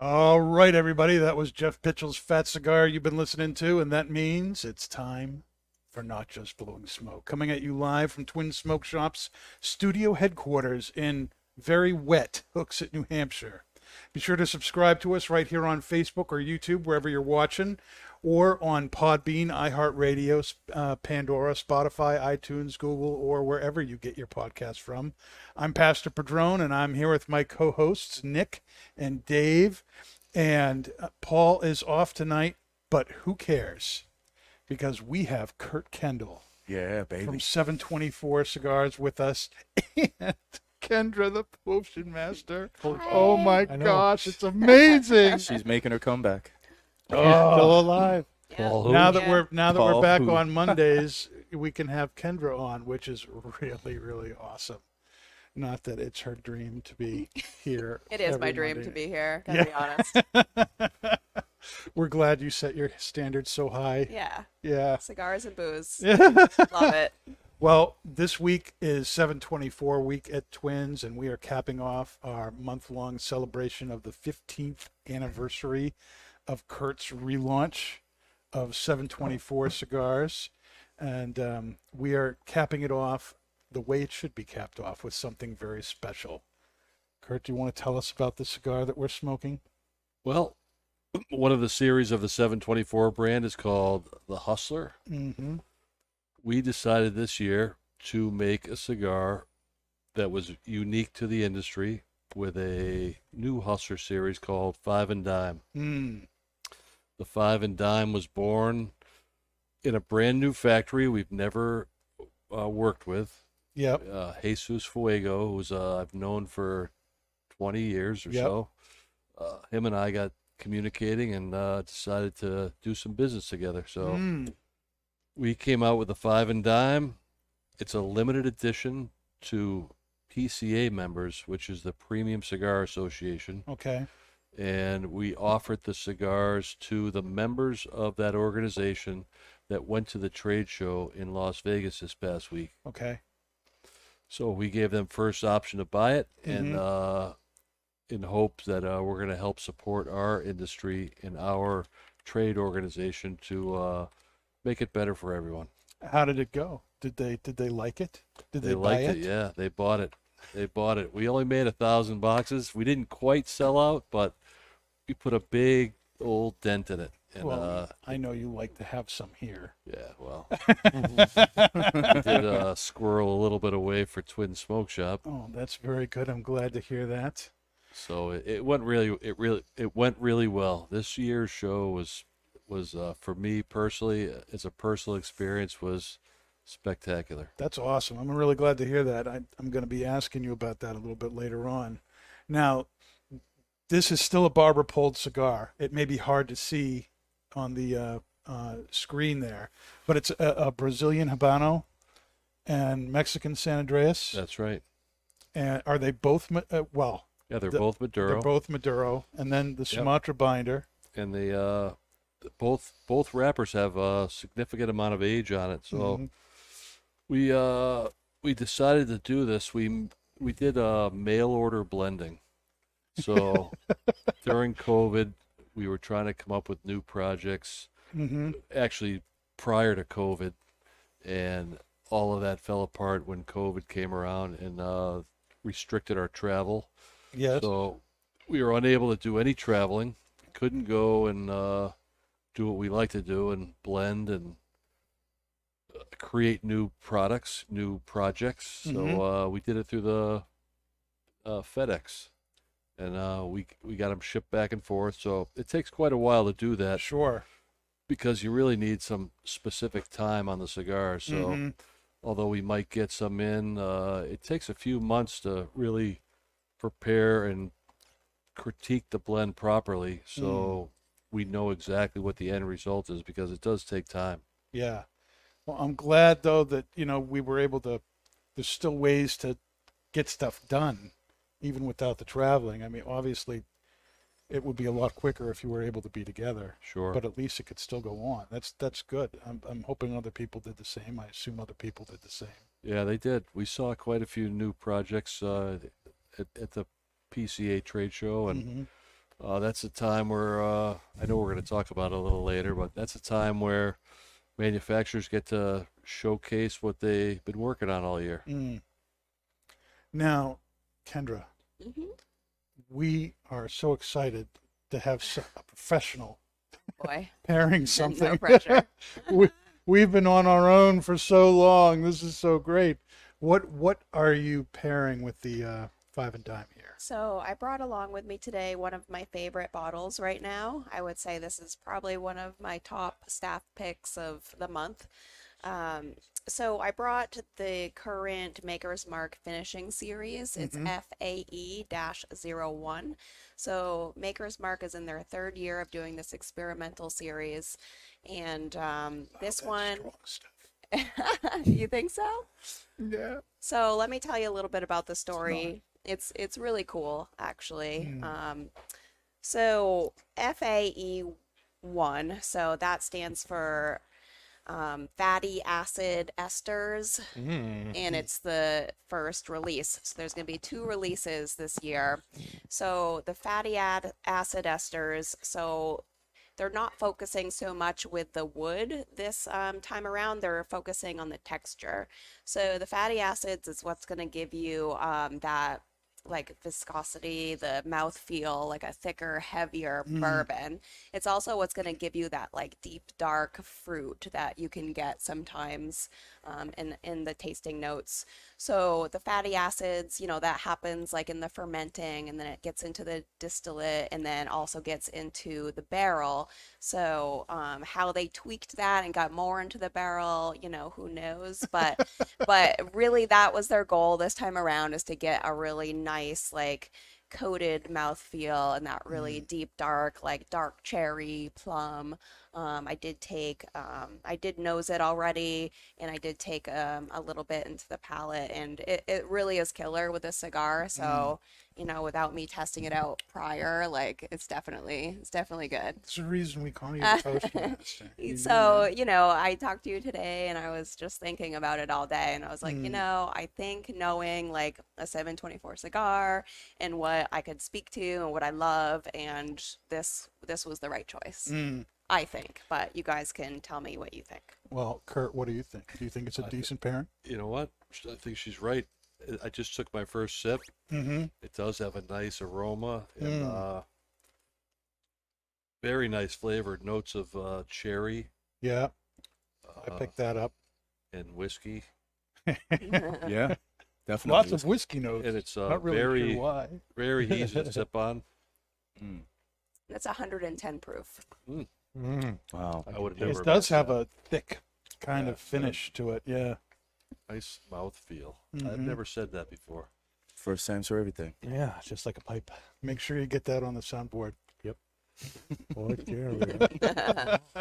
All right, everybody, that was Jeff Pitchell's Fat Cigar you've been listening to, and that means it's time for Not Just Blowing Smoke. Coming at you live from Twin Smoke Shop's studio headquarters in very wet Hooksett, New Hampshire. Be sure to subscribe to us right here on Facebook or YouTube, wherever you're watching, or on Podbean, iHeartRadio, uh, Pandora, Spotify, iTunes, Google, or wherever you get your podcast from. I'm Pastor Padrone, and I'm here with my co hosts, Nick and Dave. And uh, Paul is off tonight, but who cares? Because we have Kurt Kendall Yeah, baby. from 724 Cigars with us and Kendra, the potion master. Oh my I know. gosh, it's amazing. She's making her comeback. Oh. Still alive. Paul Now that Yeah. we're now that we're back who? on Mondays, we can have Kendra on, which is really really awesome. Not that it's her dream to be here. It is my every dream Monday. to be here. Gotta be honest. We're glad you set your standards so high. Yeah. Yeah. Cigars and booze. Love it. Well, this week is 724 week at Twins, and we are capping off our month long celebration of the 15th anniversary of Kurt's relaunch of 724 cigars. And um, we are capping it off the way it should be capped off with something very special. Kurt, do you want to tell us about the cigar that we're smoking? Well, one of the series of the 724 brand is called the Hustler. Mm-hmm. We decided this year to make a cigar that was unique to the industry with a new Hustler series called Five and Dime. Mm. The Five and Dime was born in a brand new factory we've never uh, worked with. Yep. Uh, Jesus Fuego, who's uh, I've known for 20 years or Yep. so. Uh, him and I got communicating and uh, decided to do some business together. So Mm. We came out with a five and dime. It's a limited edition to PCA members, which is the Premium Cigar Association. Okay. And we offered the cigars to the members of that organization that went to the trade show in Las Vegas this past week. Okay. So we gave them first option to buy it, and Mhm. uh, in hopes that uh, we're going to help support our industry and our trade organization to uh, make it better for everyone. How did it go? Did they did they like it? Did they, They, buy liked it? yeah. They bought it. They bought it. We only made a thousand boxes. We didn't quite sell out, but we put a big old dent in it. And Well, uh, I know you like to have some here. yeah, well, we did uh, squirrel a little bit away for Twin Smoke Shop. Oh, that's very good. I'm glad to hear that. So it, it went really it really it went really well. This year's show was was uh, for me personally as a personal experience was spectacular. That's awesome. I'm really glad to hear that. I, I'm going to be asking you about that a little bit later on. Now, this is still a barber pulled cigar. It may be hard to see on the uh, uh, screen there, but it's a, a Brazilian Habano and Mexican San Andreas. That's right. and are they both? Uh, well, Yeah, they're The- both Maduro they're both Maduro, and then the Sumatra binder. and the uh both both wrappers have a significant amount of age on it. So Mhm. we uh we decided to do this. We we did a mail order blending. So during COVID, we were trying to come up with new projects. Mhm. Actually, prior to COVID, and all of that fell apart when COVID came around and uh, restricted our travel. Yes. So we were unable to do any traveling. Couldn't go and uh, do what we like to do and blend and uh, create new products, new projects. Mhm. So uh, we did it through the uh, FedEx, and uh, we we got them shipped back and forth. So it takes quite a while to do that Sure. because you really need some specific time on the cigar. So Mhm. although we might get some in, uh, it takes a few months to really prepare and critique the blend properly. So we know exactly what the end result is because it does take time. Yeah. Well, I'm glad though that you know we were able to. There's still ways to get stuff done, even without the traveling. I mean, obviously, it would be a lot quicker if you were able to be together. Sure. But at least it could still go on. That's that's good. I'm I'm hoping other people did the same. I assume other people did the same. Yeah, they did. We saw quite a few new projects uh, at, at the PCA trade show, and Mhm. Uh, that's a time where uh, I know we're going to talk about it a little later, but that's a time where manufacturers get to showcase what they've been working on all year. Mm. Now, Kendra, hmm we are so excited to have a professional Boy. pairing something. No pressure. we, we've been on our own for so long. This is so great. What what are you pairing with the uh, five and dime here? So I brought along with me today one of my favorite bottles right now. I would say this is probably one of my top staff picks of the month. Um, so I brought the current Maker's Mark finishing series. It's FAE-01. So Maker's Mark is in their third year of doing this experimental series. And um, this one, you think so? Yeah. So let me tell you a little bit about the story. It's it's really cool, actually. Mm. Um, so FAE one, so that stands for um, fatty acid esters, and it's the first release. So there's going to be two releases this year. So the fatty ad- acid esters, so they're not focusing so much with the wood this um, time around. They're focusing on the texture. So the fatty acids is what's going to give you um, that like viscosity, the mouth feel, like a thicker, heavier mm. bourbon. It's also what's going to give you that like deep, dark fruit that you can get sometimes um, in in the tasting notes. So the fatty acids, you know, that happens like in the fermenting, and then it gets into the distillate, and then also gets into the barrel. So um, how they tweaked that and got more into the barrel, you know, who knows? But but really, that was their goal this time around is to get a really nice like coated mouthfeel and that really deep dark like dark cherry plum. Um, i did take um, i did nose it already and i did take um, a little bit into the palate and it, it really is killer with a cigar so you know without me testing it out prior like it's definitely it's definitely good It's the reason we call you the Toastmaster. You so that. you know i talked to you today and i was just thinking about it all day and i was like you Mm. know i think knowing like a 724 cigar and what i could speak to and what i love and this this was the right choice Mm. i think but you guys can tell me what you think Well, Kurt, what do you think? Do you think it's a I- decent pairing? You know what? I think she's right. I- I just took my first sip. Mm-hmm. It does have a nice aroma and Mm. uh, very nice flavored notes of uh, cherry Yeah, I uh, picked that up. and whiskey, Yeah, definitely. Lots of whiskey notes. and it's uh, Not really very sure why. very easy to sip on. Mm, that's 110 proof Mm. wow. I would have It does have that. a thick kind Yeah, of finish to it. Yeah. Nice mouth feel. I've Mhm. never said that before. First times for everything. Yeah, just like a pipe. Make sure you get that on the soundboard. Yep.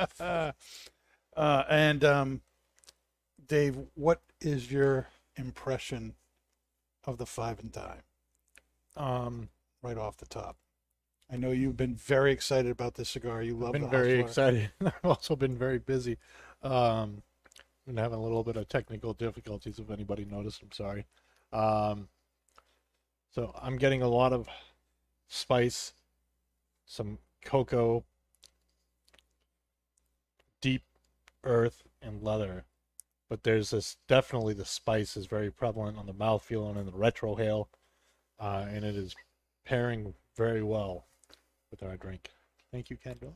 uh, and um, Dave, what is your impression of the five and dime Um, right off the top? I know you've been very excited about this cigar. You love I've been the very Hustler. excited. I've also been very busy. Um, been having a little bit of technical difficulties. If anybody noticed, I'm sorry. Um, so I'm getting a lot of spice, some cocoa, deep earth, and leather. But there's this definitely the spice is very prevalent on the mouthfeel and in the retrohale, uh, and it is pairing very well with our drink. Thank you, Kendall.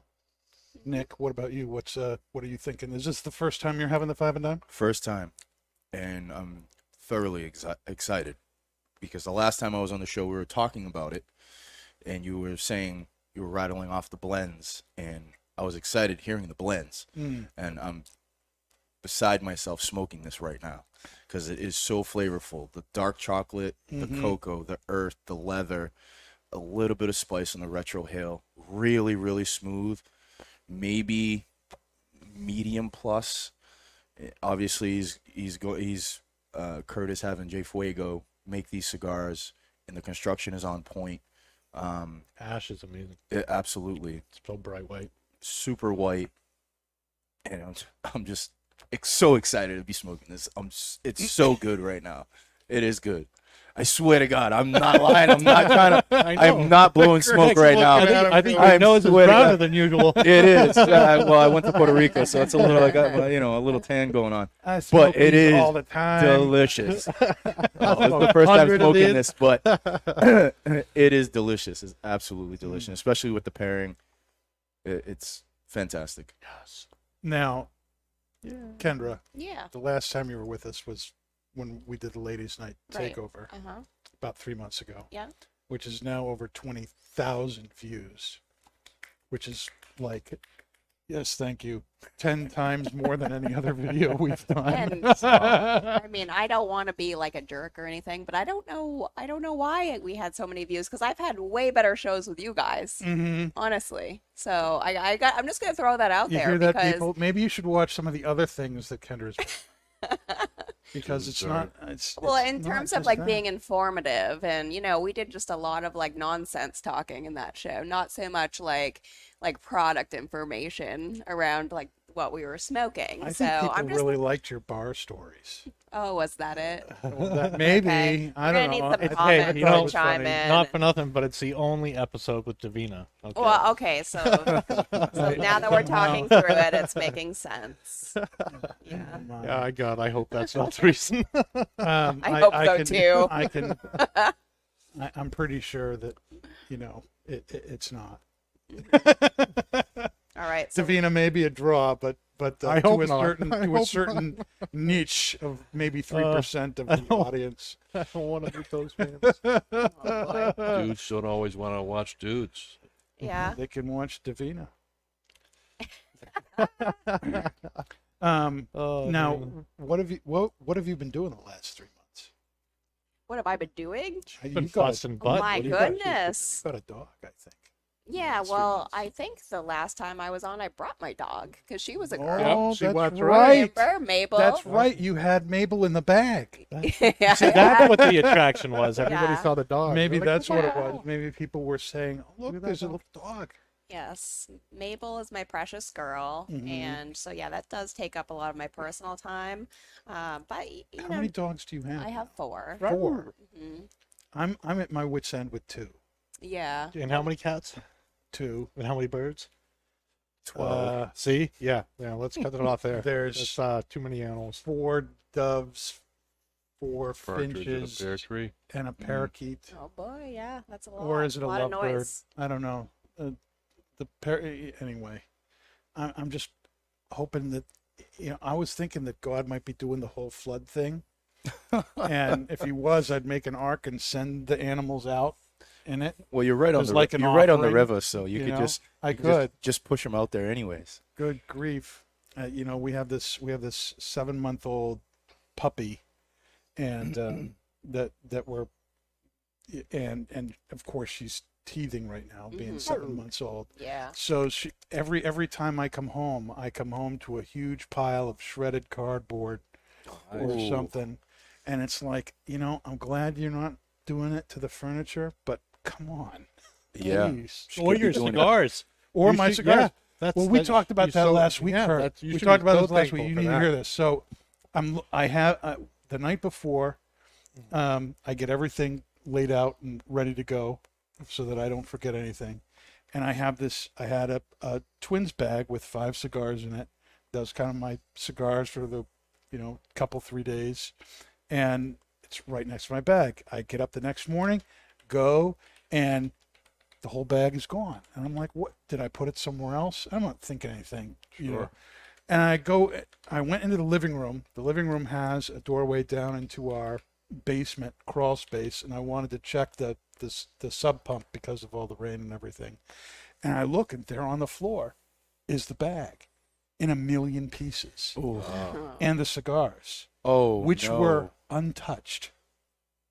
Nick, what about you? What's uh, what are you thinking? Is this the first time you're having the five and dime? First time, and I'm thoroughly exi- excited because the last time I was on the show, we were talking about it, and you were saying you were rattling off the blends, and I was excited hearing the blends, Mm. and I'm beside myself smoking this right now because it is so flavorful. The dark chocolate, the Mhm. cocoa, the earth, the leather, a little bit of spice on the retrohale. Really, really smooth. Maybe medium plus. Obviously, he's he's go he's uh, Curtis having Jay Fuego make these cigars, and the construction is on point. Um, Ash is amazing. it, absolutely It's so bright white. super white, and I'm, I'm just so excited to be smoking this. I'm it's so good right now. It is good. I swear to God, I'm not lying. I'm not trying to. I I am not blowing smoke right now. I think, I think I your nose is swear browner than usual. It is. Uh, well, I went to Puerto Rico, so it's a little. I got you know a little tan going on. I smoke it these is all the time. Delicious. oh, it's the first time smoking this, but it is delicious. It's absolutely delicious, Mm. especially with the pairing. It, it's fantastic. Yes. Now, Kendra, Yeah. the last time you were with us was when we did the ladies' night Right. takeover Uh huh. about three months ago. Yeah. Which is now over twenty thousand views, which is like, yes, thank you, ten times more than any other video we've done. I mean, I don't want to be like a jerk or anything, but I don't know. I don't know why we had so many views because I've had way better shows with you guys, hmm honestly. So I, I got. I'm just gonna throw that out You there hear that, because people? Maybe you should watch some of the other things that Kendra's. because it's not. It's well, it's in terms of like that. being informative, and you know, we did just a lot of like nonsense talking in that show, not so much like like product information around like what we were smoking. I so think people I'm just. really liked your bar stories. Oh, was that it? Well, that maybe Okay. I don't know. need some It's, comments hey, you I thought it know, chime in. Not for nothing, but it's the only episode with Davina. Okay. Well, okay, so, so now that we're talking through it, it's making sense. Yeah. Um, yeah, God, I hope that's not the reason. Um, I hope so, can, too. I can. I, I'm pretty sure that you know it, it, it's not. All right. So, Davina may be a draw, but but uh, I to hope a not. certain I to a hope certain niche of maybe three percent of I the audience. I don't want to meet those fans. oh. Dudes don't always want to watch dudes. yeah. They can watch Davina. um, Oh, now, Davina. what have you what what have you been doing the last three months? What have I been doing? been You got a- fussing Oh my what do you got? You- goodness. You got a dog, I think. Yeah, Last well. I think the last time I was on, I brought my dog because she was a girl. Oh, see, that's that's right. Remember Mabel? That's right. You had Mabel in the bag. yeah. See, that's what the attraction was. Everybody Yeah. saw the dog. Maybe like, that's what it was. Maybe people were saying, "Oh, look, Look there's that a little dog." Yes, Mabel is my precious girl, Mhm. and so yeah, that does take up a lot of my personal time. Um, but you How know, many dogs do you have? I have four. four. hmm I'm I'm at my wit's end with two. Yeah. And how many cats? Two. And how many birds? Twelve. Uh, see? Yeah. Yeah. Let's cut it off there. There's That's uh, too many animals. four doves, four Partridge in a finches, pear tree. and a parakeet. Oh boy, yeah, that's a lot. Or is it a lot of lovebird? noise. I don't know. Uh, the par- anyway, I, I'm just hoping that you know. I was thinking that God might be doing the whole flood thing, and if He was, I'd make an ark and send the animals out in it. Well, you're right on the like you're right on the river, so you, you could know? just I could could. just, just push them out there anyways. Good grief! Uh, you know, we have this we have this seven month old puppy, and um, that that we're and and of course she's teething right now, being Mhm. seven months old. Yeah. So she, every every time I come home, I come home to a huge pile of shredded cardboard or something, and it's like, you know, I'm glad you're not doing it to the furniture, but come on, Yeah. please. Or your cigars. Or You my should- cigars. yeah, that's, well, we that's- talked about that so- last week, yeah, Kurt. We talked about so this last week. You need to hear this. So, I'm I have uh, the night before, um, I get everything laid out and ready to go, so that I don't forget anything. And I have this. I had a, a twins bag with five cigars in it. That was kind of my cigars for the, you know, couple three days, and it's right next to my bag. I get up the next morning, go, and the whole bag is gone. And I'm like, what? Did I put it somewhere else? I'm not thinking anything. You know. And I go, I went into the living room. The living room has a doorway down into our basement crawl space, and I wanted to check the this the sump pump because of all the rain and everything. And I look, and there on the floor is the bag in a million pieces, and the cigars, Oh, which no. were untouched.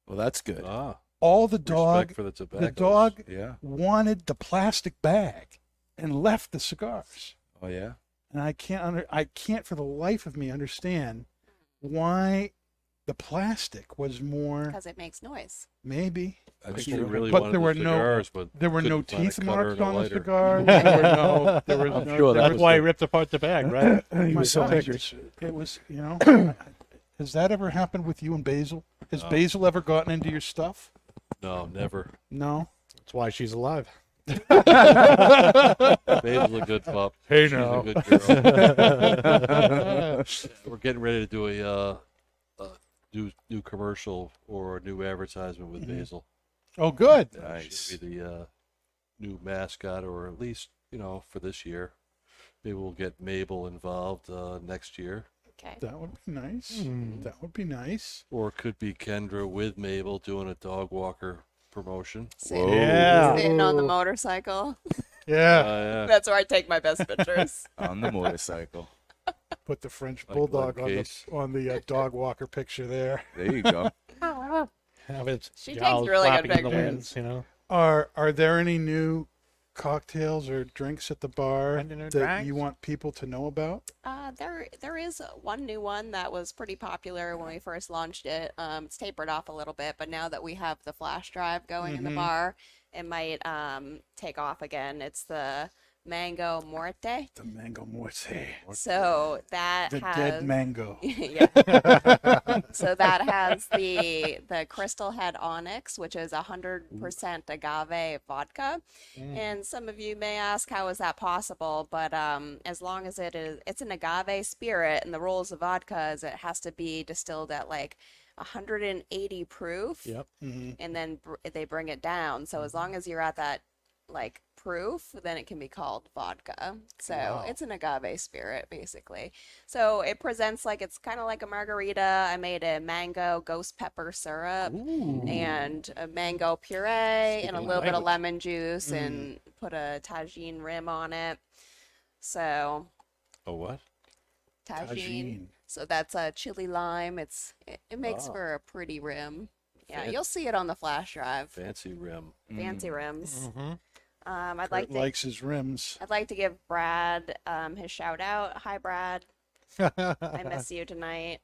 well, that's good. Ah, All the dog, for the the dog Yeah. wanted the plastic bag and left the cigars. Oh yeah. and I can't under I can't for the life of me understand why the plastic was more because it makes noise. maybe I think they really But wanted there the were no- but there were no couldn't find a teeth marks on the lighter. cigar there were no there was I'm no, sure That's was- why he ripped apart the bag, right? My was so gosh, angry. it was you know has that ever happened with you and Basil has No. Basil ever gotten into your stuff No, never. no That's why she's alive. Basil's a good pup. Hey, She's now. a good girl. We're getting ready to do a, uh, a new new commercial or a new advertisement with Mhm. Basil. oh good Nice. She'll be the uh, new mascot, or at least you know for this year. Maybe we'll get Mabel involved uh, next year, Okay. that would be nice Hmm. that would be nice or it could be Kendra with Mabel doing a dog walker promotion. Sitting, Whoa. Yeah. sitting on the motorcycle. Uh, yeah yeah. That's where I take my best pictures. On the motorcycle. put the French Like bulldog on the Case. on the uh, dog walker picture there There you go. Have its She takes jowls really good flapping in the pictures. winds, you know. Are are there any new cocktails or drinks at the bar Any new that you want people to know about? Uh, there, there is one new one that was pretty popular when we first launched it. Um, it's tapered off a little bit, but now that we have the flash drive going in the Mhm. bar, it might um, take off again. It's the Mango Morte. The mango morte, So that the has dead mango. yeah. so that has the the Crystal Head Onyx, which is hundred percent agave vodka. And some of you may ask, how is that possible? But um, as long as it is, it's an agave spirit, and the rules of vodka is it has to be distilled at like 180 proof, Yep. Mhm. and then br- they bring it down. So as long as you're at that like proof, then it can be called vodka. So Wow. it's an agave spirit basically. So it presents like it's kind of like a margarita. I made a mango ghost pepper syrup and a mango puree and a Speaking little bit of lemon juice and mm. put a Tajín rim on it. So Oh what? Tajín. Tajín. So that's a chili lime. It's it, it makes Oh. for a pretty rim. Yeah, Fan- you'll see it on the flash drive. Fancy rim. Fancy mm. rims. Mm-hmm. Um, I'd Kurt like to likes his rims. I'd like to give Brad um, his shout out. Hi, Brad. I I miss you tonight.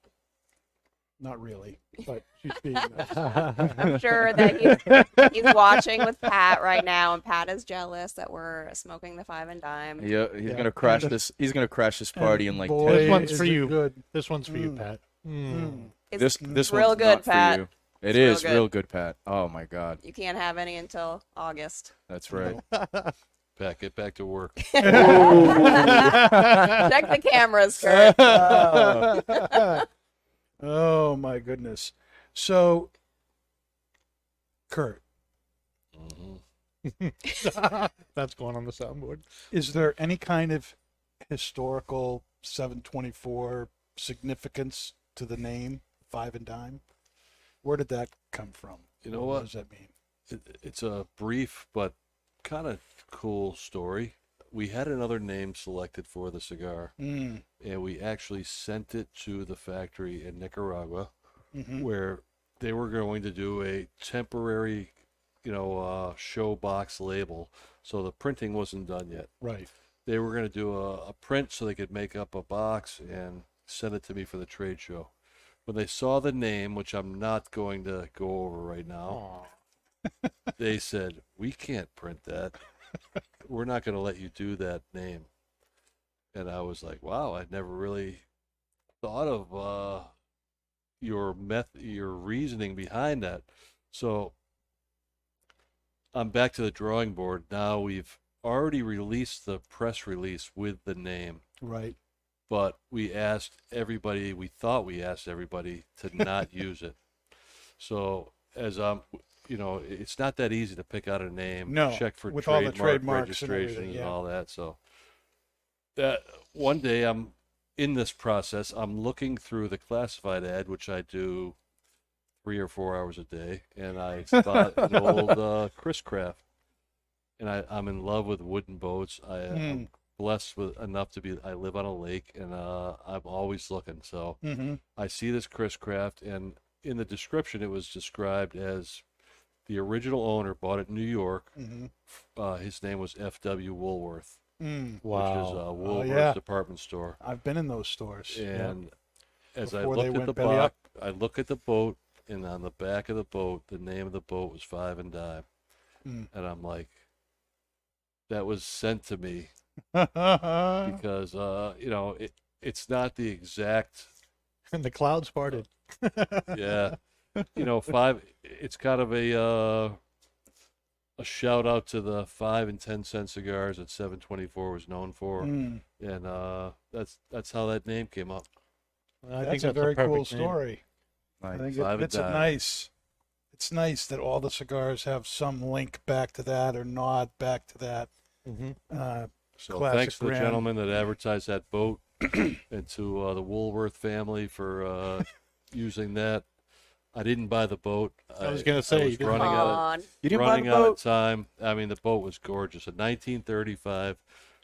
Not really, but she's being nice. I'm sure that he's, he's watching with Pat right now, and Pat is jealous that we're smoking the five and dime. Yeah, he's Yeah. gonna crash this. He's gonna crash this party in like Boy, This 10 one's is for it you. Good. This one's for you, Mm. Pat. Mm. It's, This this real one's good, not Pat. for you. It It's real good. real good, Pat. Oh my God, You can't have any until August. that's right. Pat, get back to work. Check the cameras, Kurt. oh my goodness. So, Kurt, hmm That's going on the soundboard. is there any kind of historical 724 significance to the name Five and Dime? Where did that come from? You know What what? does that mean? It, it's a brief but kind of cool story. We had another name selected for the cigar, Mm. and we actually sent it to the factory in Nicaragua, hmm where they were going to do a temporary, you know, uh, show box label. So the printing wasn't done yet. Right. They were going to do a, a print so they could make up a box and send it to me for the trade show. When they saw the name, which I'm not going to go over right now, they said, "We can't print that. We're not going to let you do that name." And I was like, "Wow, I'd never really thought of uh, your meth, your reasoning behind that." So I'm back to the drawing board. Now we've already released the press release with the name, Right. But we asked everybody. We thought we asked everybody to not use it. So as I'm, you know, it's not that easy to pick out a name. No, check for with all the trademark trademarks and registrations and yeah. all that. So that one day I'm in this process. I'm looking through the classified ad, which I do three or four hours a day, and I bought an old uh, Chris Craft, and I, I'm in love with wooden boats. I am blessed with enough to be. I live on a lake, and uh, I'm always looking. So Mm-hmm. I see this Chris Craft, and in the description, it was described as the original owner bought it in New York. Mm-hmm. Uh, his name was F.W. Woolworth, Mm. Wow. which is a Oh, Woolworth yeah. department store. I've been in those stores. And as I Before they looked at the box. I look at the boat, and on the back of the boat, the name of the boat was Five and Dime, Mm. and I'm like, that was sent to me. because uh, you know it, it's not the exact and the clouds parted. yeah you know five it's kind of a uh a shout out to the five and ten cent cigars that 724 was known for Mm. and uh that's that's how that name came up I That's think a that's very cool name. story. I think Five it, it's a nice. It's nice that all the cigars have some link back to that or nod back to that. Mhm. Uh, so Classic thanks to the brand. gentleman that advertised that boat and to uh, the woolworth family for uh using that i didn't buy the boat I was gonna say, I you was didn't running Come out of. You didn't buy running the out boat? of time. I mean, the boat was gorgeous. A 1935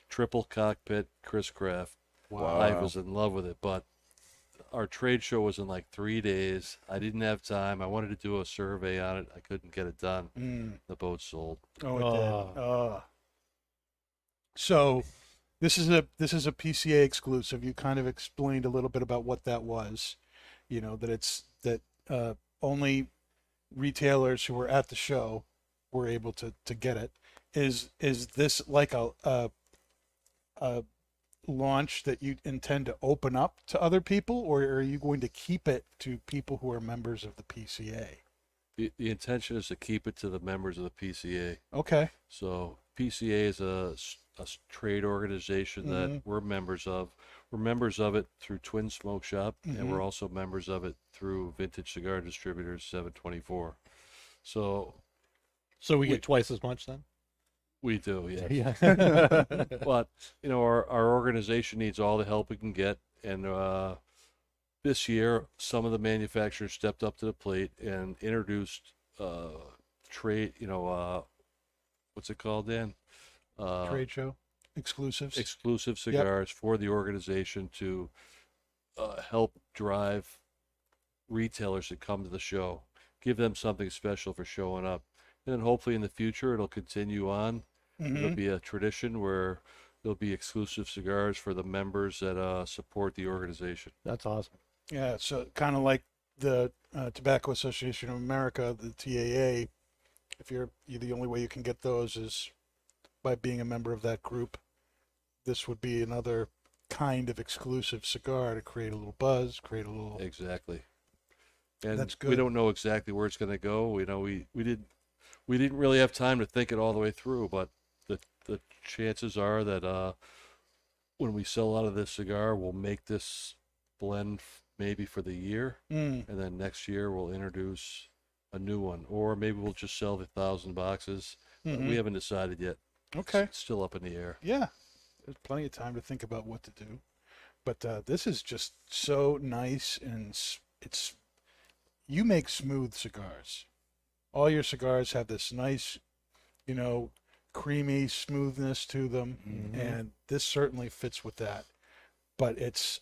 triple cockpit Chris Craft. Wow. I was in love with it, but our trade show was in like three days. I didn't have time. I wanted to do a survey on it. I couldn't get it done. mm. The boat sold. Oh, it Oh. did. Oh. So, this is a this is a PCA exclusive. You kind of explained a little bit about what that was. You know that it's that uh, only retailers who were at the show were able to to get it. Is is this like a a, a launch that you intend to open up to other people, or are you going to keep it to people who are members of the PCA? The, the intention is to keep it to the members of the PCA. Okay. So PCA is a, a s- trade organization that Mhm. we're members of. We're members of it through Twin Smoke Shop, and we're also members of it through Vintage Cigar Distributors 724. So So we We- get twice as much then. we do, yes. Yeah. but you know our, our organization needs all the help we can get and uh, this year some of the manufacturers stepped up to the plate and introduced uh, trade you know uh, what's it called dan uh, Trade show exclusives. exclusive cigars for the organization to uh, help drive retailers to come to the show give them something special for showing up and then hopefully in the future it'll continue on It'll Mhm. be a tradition where there'll be exclusive cigars for the members that uh, support the organization. That's awesome. Yeah, so kind of like the uh, Tobacco Association of America, the TAA. If you're, you the only way you can get those is by being a member of that group. This would be another kind of exclusive cigar to create a little buzz, create a little. Exactly. And That's we don't know exactly where it's going to go. You know, we, we didn't we didn't really have time to think it all the way through, but the the chances are that uh, when we sell out of this cigar, we'll make this blend maybe for the year, Mm, and then next year we'll introduce a new one, or maybe we'll just sell the thousand boxes. Uh, mhm. We haven't decided yet. Okay. It's still up in the air. Yeah, there's plenty of time to think about what to do. But uh, this is just so nice, and it's you make smooth cigars. All your cigars have this nice, you know, creamy smoothness to them, Mhm. and this certainly fits with that. But it's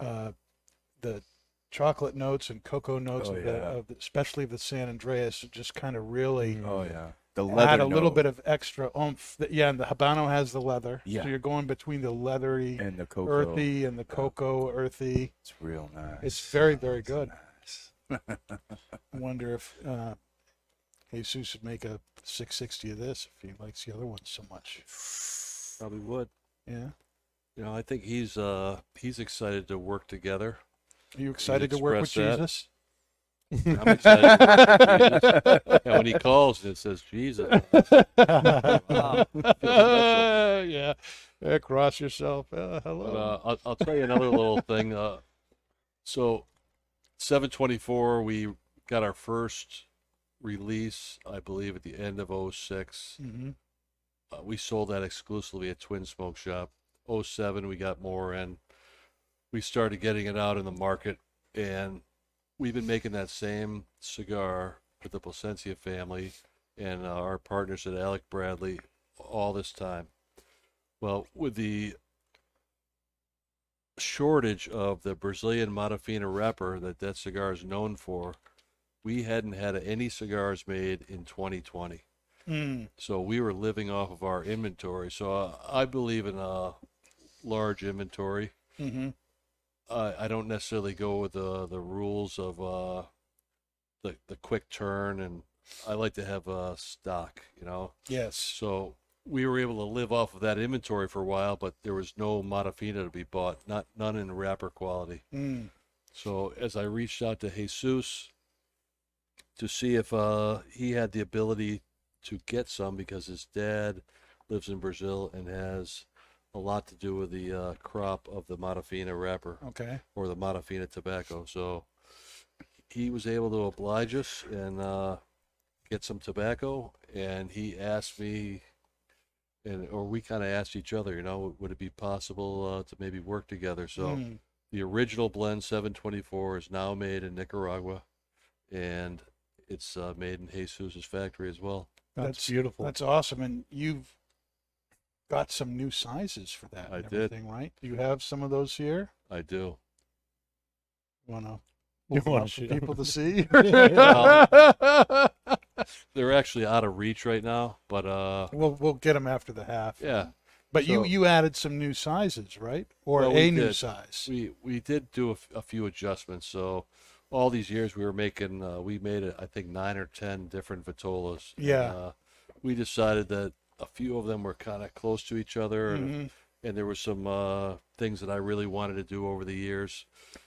uh, the chocolate notes and cocoa notes, Oh, of, the, yeah. of the, especially of the San Andreas, just kind of really Oh yeah. The leather add a little note bit of extra oomph. Yeah, and the Habano has the leather. Yeah. So you're going between the leathery, and the cocoa. earthy, and the cocoa earthy. It's real nice. It's very, very It's good. nice. I wonder if uh, Jesus would make a 660 of this if he likes the other one so much. Probably would. Yeah. You know, I think he's uh he's excited to work together. Are you excited to work with that. Jesus? I'm excited. to work with Jesus. yeah, when he calls and it says Jesus, wow. yeah. Yeah, cross yourself. Uh, But, hello. uh, I'll, I'll tell you another little thing. Uh, so, 724, we got our first release, I believe, at the end of 06. hmm Uh, we sold that exclusively at Twin Smoke Shop. 07, we got more, and we started getting it out in the market. And we've been making that same cigar with the Plasencia family and uh, our partners at Alec Bradley all this time. Well, with the shortage of the Brazilian Matafina wrapper that that cigar is known for, we hadn't had any cigars made in 2020. Mm. So we were living off of our inventory. So uh, I believe in a large inventory. hmm I I don't necessarily go with the the rules of uh, the the quick turn, and I like to have uh, stock. You know, Yes. so we were able to live off of that inventory for a while, but there was no Matafina to be bought, not none in wrapper quality. Mm. So as I reached out to Jesus to see if uh, he had the ability to get some because his dad lives in Brazil and has a lot to do with the uh, crop of the Matafina wrapper Okay. or the Matafina tobacco. So he was able to oblige us and uh, get some tobacco, and he asked me, and or we kind of asked each other, you know, would it be possible uh, to maybe work together? So Mm. the original blend 724 is now made in Nicaragua, and it's uh, made in Jesus's factory as well. That's, That's- beautiful. That's awesome. And you've got some new sizes for that. I and did. everything, right? Do you have some of those here? I do. Want You to wanna for people to see? They're actually out of reach right now, but uh, we'll we'll get them after the half. yeah, But you So- you added some new sizes, right? Or Well, a we new did. size. we we did do a, f- a few adjustments. So all these years we were making, uh, we made it, I think nine or ten different vitolas. And, Yeah. uh, we decided that a few of them were kind of close to each other, and, Mhm. and there were some uh, things that I really wanted to do over the years.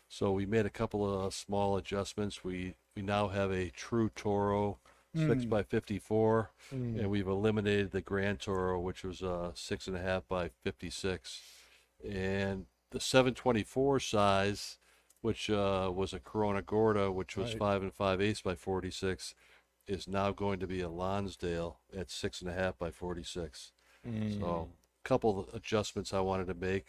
So we made a couple of small adjustments. We we now have a true Toro six Mm. by fifty four, Mm. and we've eliminated the Grand Toro, which was uh, six and a half by fifty six, and the seven twenty four size, which uh, was a Corona Gorda, which was Right. five and five eighths by forty six, is now going to be a Lonsdale at six and a half by forty six. Mm. So, a couple of adjustments I wanted to make.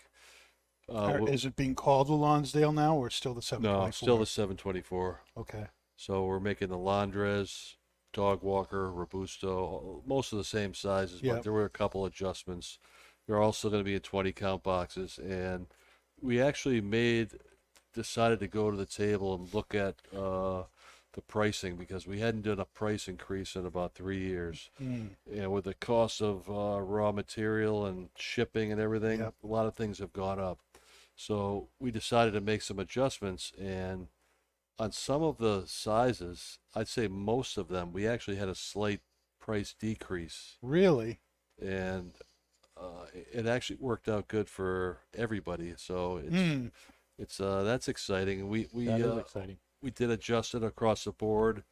Uh, Is it being called the Lonsdale now, or still the seven twenty no, still the seven twenty four. Okay. So we're making the Londres, Dog Walker, Robusto, most of the same sizes, Yep. but there were a couple adjustments. They're also going to be in 20 count boxes. And we actually made, decided to go to the table and look at uh, the pricing because we hadn't done a price increase in about three years. Mm. And with the cost of uh, raw material and shipping and everything, Yep. a lot of things have gone up. So we decided to make some adjustments and on some of the sizes, I'd say most of them, we actually had a slight price decrease, Really? and uh, it- it actually worked out good for everybody. So it's Mm. it's uh, that's exciting. We we That is uh, exciting. We did adjust it across the board,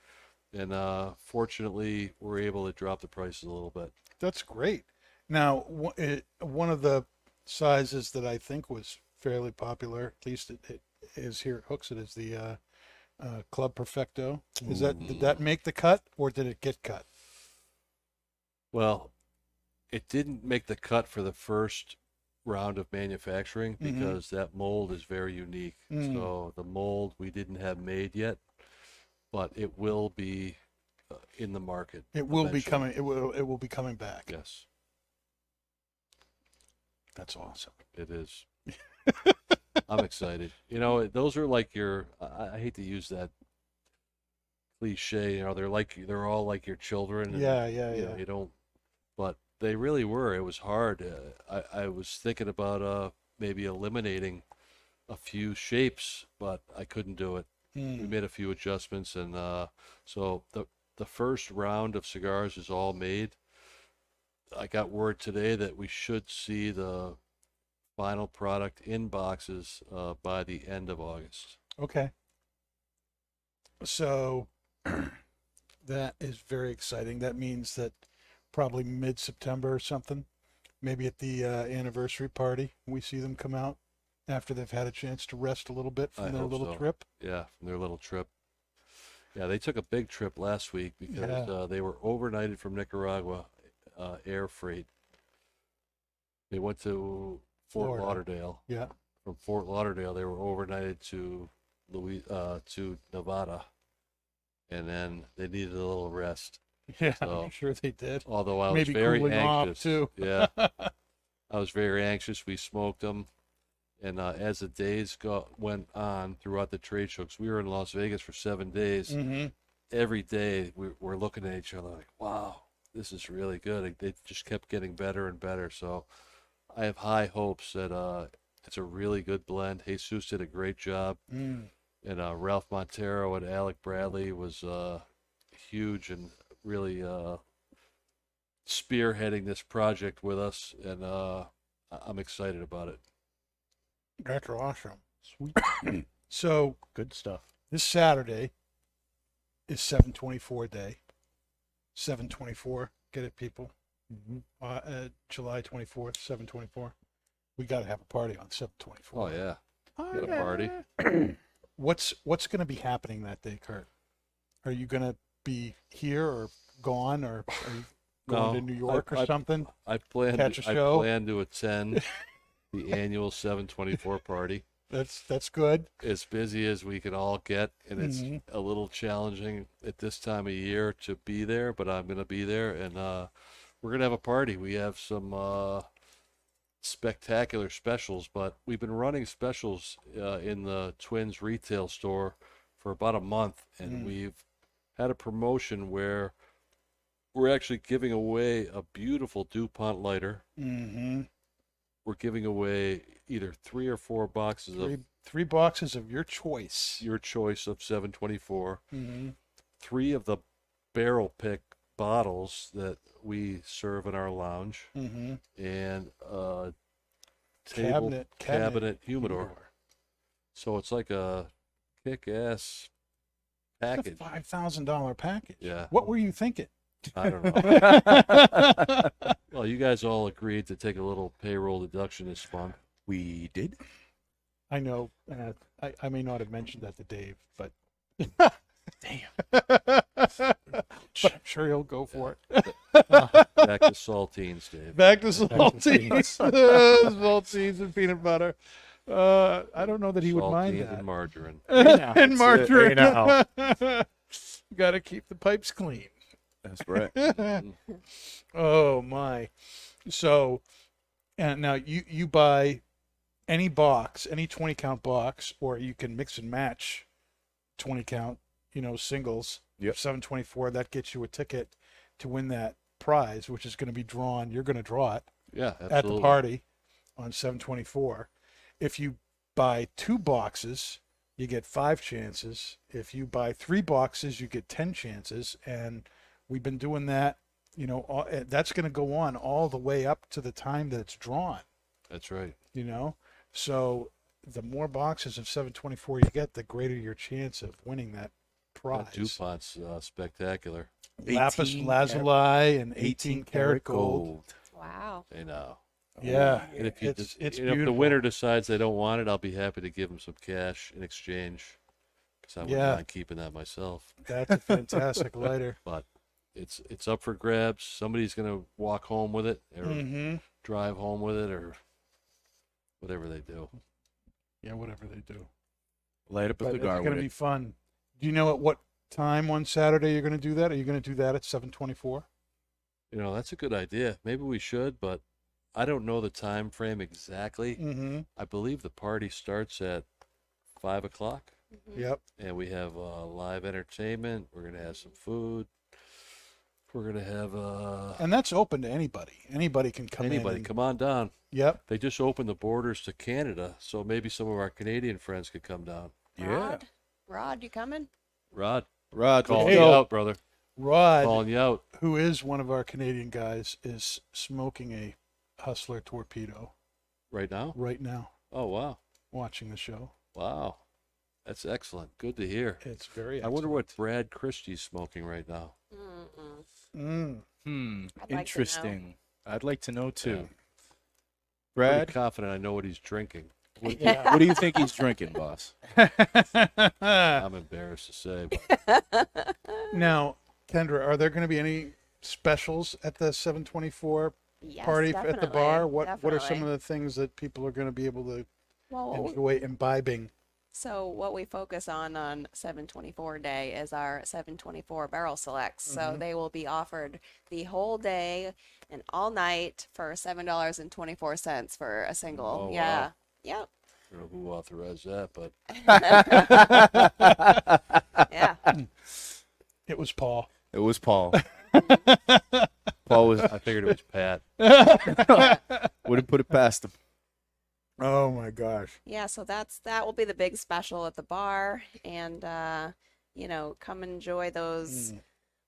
and uh, fortunately, we're able to drop the prices a little bit. That's great. Now, it, one of the sizes that I think was fairly popular, at least it, it is here at Hooks, it is the uh, uh, Club Perfecto. Is that did that make the cut, or did it get cut? Well, it didn't make the cut for the first round of manufacturing Mhm. because that mold is very unique. Mm. So the mold we didn't have made yet, but it will be uh, in the market. It will be eventually. coming. It will. It will be coming back. Yes, That's awesome. it is. I'm excited. You know, those are like your. I, I hate to use that cliche. You know, they're like they're all like your children. and, Yeah, yeah, you know, yeah. you don't, they really were. It was hard. Uh, I I was thinking about uh maybe eliminating a few shapes, but I couldn't do it. We Mm. made a few adjustments, and uh, so the the first round of cigars is all made. I got word today that we should see the final product in boxes uh, by the end of August. Okay. So that is very exciting. That means that probably mid September or something, maybe at the uh, anniversary party, we see them come out after they've had a chance to rest a little bit from I their little so. trip. Yeah, from their little trip. Yeah, they took a big trip last week because Yeah. uh, they were overnighted from Nicaragua, uh, air freight. They went to Fort Florida. Lauderdale. Yeah. From Fort Lauderdale, they were overnighted to Louis uh, to Nevada, and then they needed a little rest. Yeah, So- I'm sure they did. Although I was Maybe very cooling off, anxious. too. yeah, I was very anxious. We smoked them, and uh, as the days go went on throughout the trade show, 'cause we were in Las Vegas for seven days. Mm-hmm. Every day we we're looking at each other like, "Wow, this is really good." Like, They just kept getting better and better. So I have high hopes that uh, it's a really good blend. Jesus did a great job Mm. and uh, Ralph Montero and Alec Bradley was uh, huge and really uh, spearheading this project with us, and uh, I- I'm excited about it. That's awesome. Sweet. so Good stuff. this Saturday is 724 day. 724. Get it, people? Mm-hmm. Uh, uh, July 24th, 724. We got to have a party on 724. Oh yeah, Got a party. What's what's going to be happening that day, Kurt? Are you going to be here or gone or are you going to No, New I- York or I- something? I plan. Catch a I show? plan to attend the annual 724 party. That's that's good. As busy as we can all get, and it's Mhm. a little challenging at this time of year to be there, but I'm going to be there, and uh, we're going to have a party. We have some uh, spectacular specials, but we've been running specials uh, in the Twins retail store for about a month, and Mm. we've had a promotion where we're actually giving away a beautiful DuPont lighter. Mm-hmm. We're giving away either three or four boxes Three of three boxes of your choice. your choice of 724, Mm-hmm. three of the barrel pick bottles that we serve in our lounge, Mm-hmm. and a table Cabinet, cabinet, cabinet humidor. So it's like a kick-ass It's a package. five thousand dollar package. Yeah. What were you thinking? I don't know. well, you guys all agreed to take a little payroll deduction this month. We did. I know. Uh, I I may not have mentioned that to Dave, but Damn. but I'm sure he'll go for it. Back to saltines, Dave. Back to to saltines, saltines and peanut butter. Uh, I don't know that he would mind Saltines that. and margarine. and margarine. you. Got to keep the pipes clean. That's right. oh my! So, and now you you buy any box, any twenty count box, or you can mix and match twenty count, you know, singles. Yep. Seven twenty four. That gets you a ticket to win that prize, which is going to be drawn. You're going to draw it Yeah, Absolutely. at the party on 724. If you buy two boxes, you get five chances. If you buy three boxes, you get 10 chances. And we've been doing that, you know, all, eh, that's going to go on all the way up to the time that it's drawn, That's right. you know? So the more boxes of 724 you get, the greater your chance of winning that That prize. DuPont's uh, spectacular. Lapis lazuli and 18 18 karat gold. Wow. They know. Yeah, And if you it's just, it's and if the beautiful. winner decides they don't want it, I'll be happy to give them some cash in exchange. Because I wouldn't Yeah. mind keeping that myself. That's a fantastic lighter. But it's it's up for grabs. Somebody's gonna walk home with it, or Mm-hmm. drive home with it, or whatever they do. Yeah, whatever they do. Light up a But it's cigar going with to be it. fun. Do you know at what time on Saturday you're going to do that? Are you going to do that at 7:24? You know, that's a good idea. Maybe we should, but I don't know the time frame exactly. Mm-hmm. I believe the party starts at five o'clock. Yep. and we have uh, live entertainment. We're gonna have some food. We're gonna have uh, And that's open to anybody. Anybody can come anybody. in. and- Come on down. Yep. They just opened the borders to Canada, so maybe some of our Canadian friends could come down. Yeah. Rod, Rod, you coming? Rod, Rod, calling Hey, you out, brother. Rod, Calling you out. who is one of our Canadian guys, is smoking a Hustler torpedo Right now? right now, Oh wow, watching the show. wow, that's excellent. Good to hear. It's very. I wonder what. Brad Christie's smoking right now. Mm-mm. Mm. Hmm. I'd like to know. Interesting. I'd like to know too. Yeah. Brad, Pretty confident I know what he's drinking. what, what do you think he's drinking, boss? I'm embarrassed to say. But now, Kendra, are there going to be any specials at the 724 Yes, party f- at the bar? What What are some of the things that people are going to be able to Well, what we- enjoy imbibing? So what we focus on on 724 day is our 724 barrel selects. So mm-hmm. they will be offered the whole day and all night for $7.24 for a single. Oh, wow. yeah. Yep. I don't know who authorized that, but Yeah. It was Paul. It was Paul. Paul was I figured it was Pat. wouldn't put it past him. Oh my gosh. Yeah, so that's that will be the big special at the bar and uh you know, come enjoy those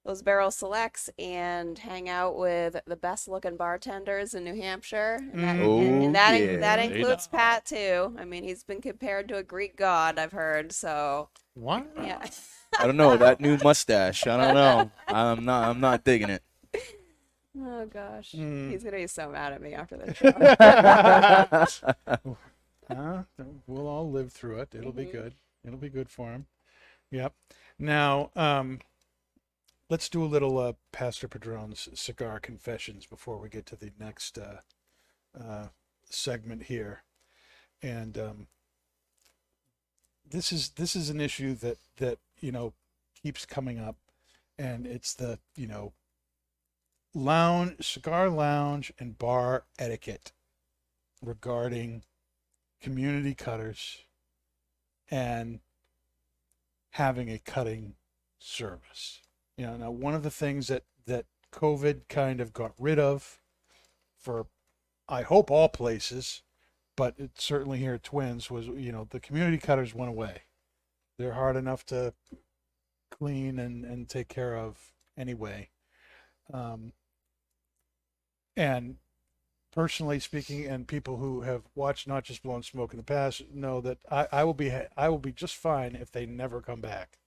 those barrel selects and hang out with the best looking bartenders in New Hampshire. And that, Mm. and- and Oh, that, yeah. that includes Pat too. I mean, he's been compared to a Greek god, I've heard. So, What? yeah. I don't know that new mustache. I don't know. I'm not. I'm not digging it. Oh gosh. Mm. He's going to be so mad at me after this show. Huh? We'll all live through it. It'll be Mhm. good. It'll be good for him. Yep. Now, um, let's do a little uh, Pastor Padron's cigar confessions before we get to the next uh, uh, segment here. And um, this is this is an issue that that you know keeps coming up, and it's the you know lounge cigar lounge and bar etiquette regarding community cutters and having a cutting service. You know, now one of the things that that COVID kind of got rid of for I hope all places, but it certainly here at Twins was you know the community cutters went away. They're hard enough to clean and and take care of anyway. Um, and personally speaking, and people who have watched not just blown smoke in the past know that I, I will be I will be just fine if they never come back,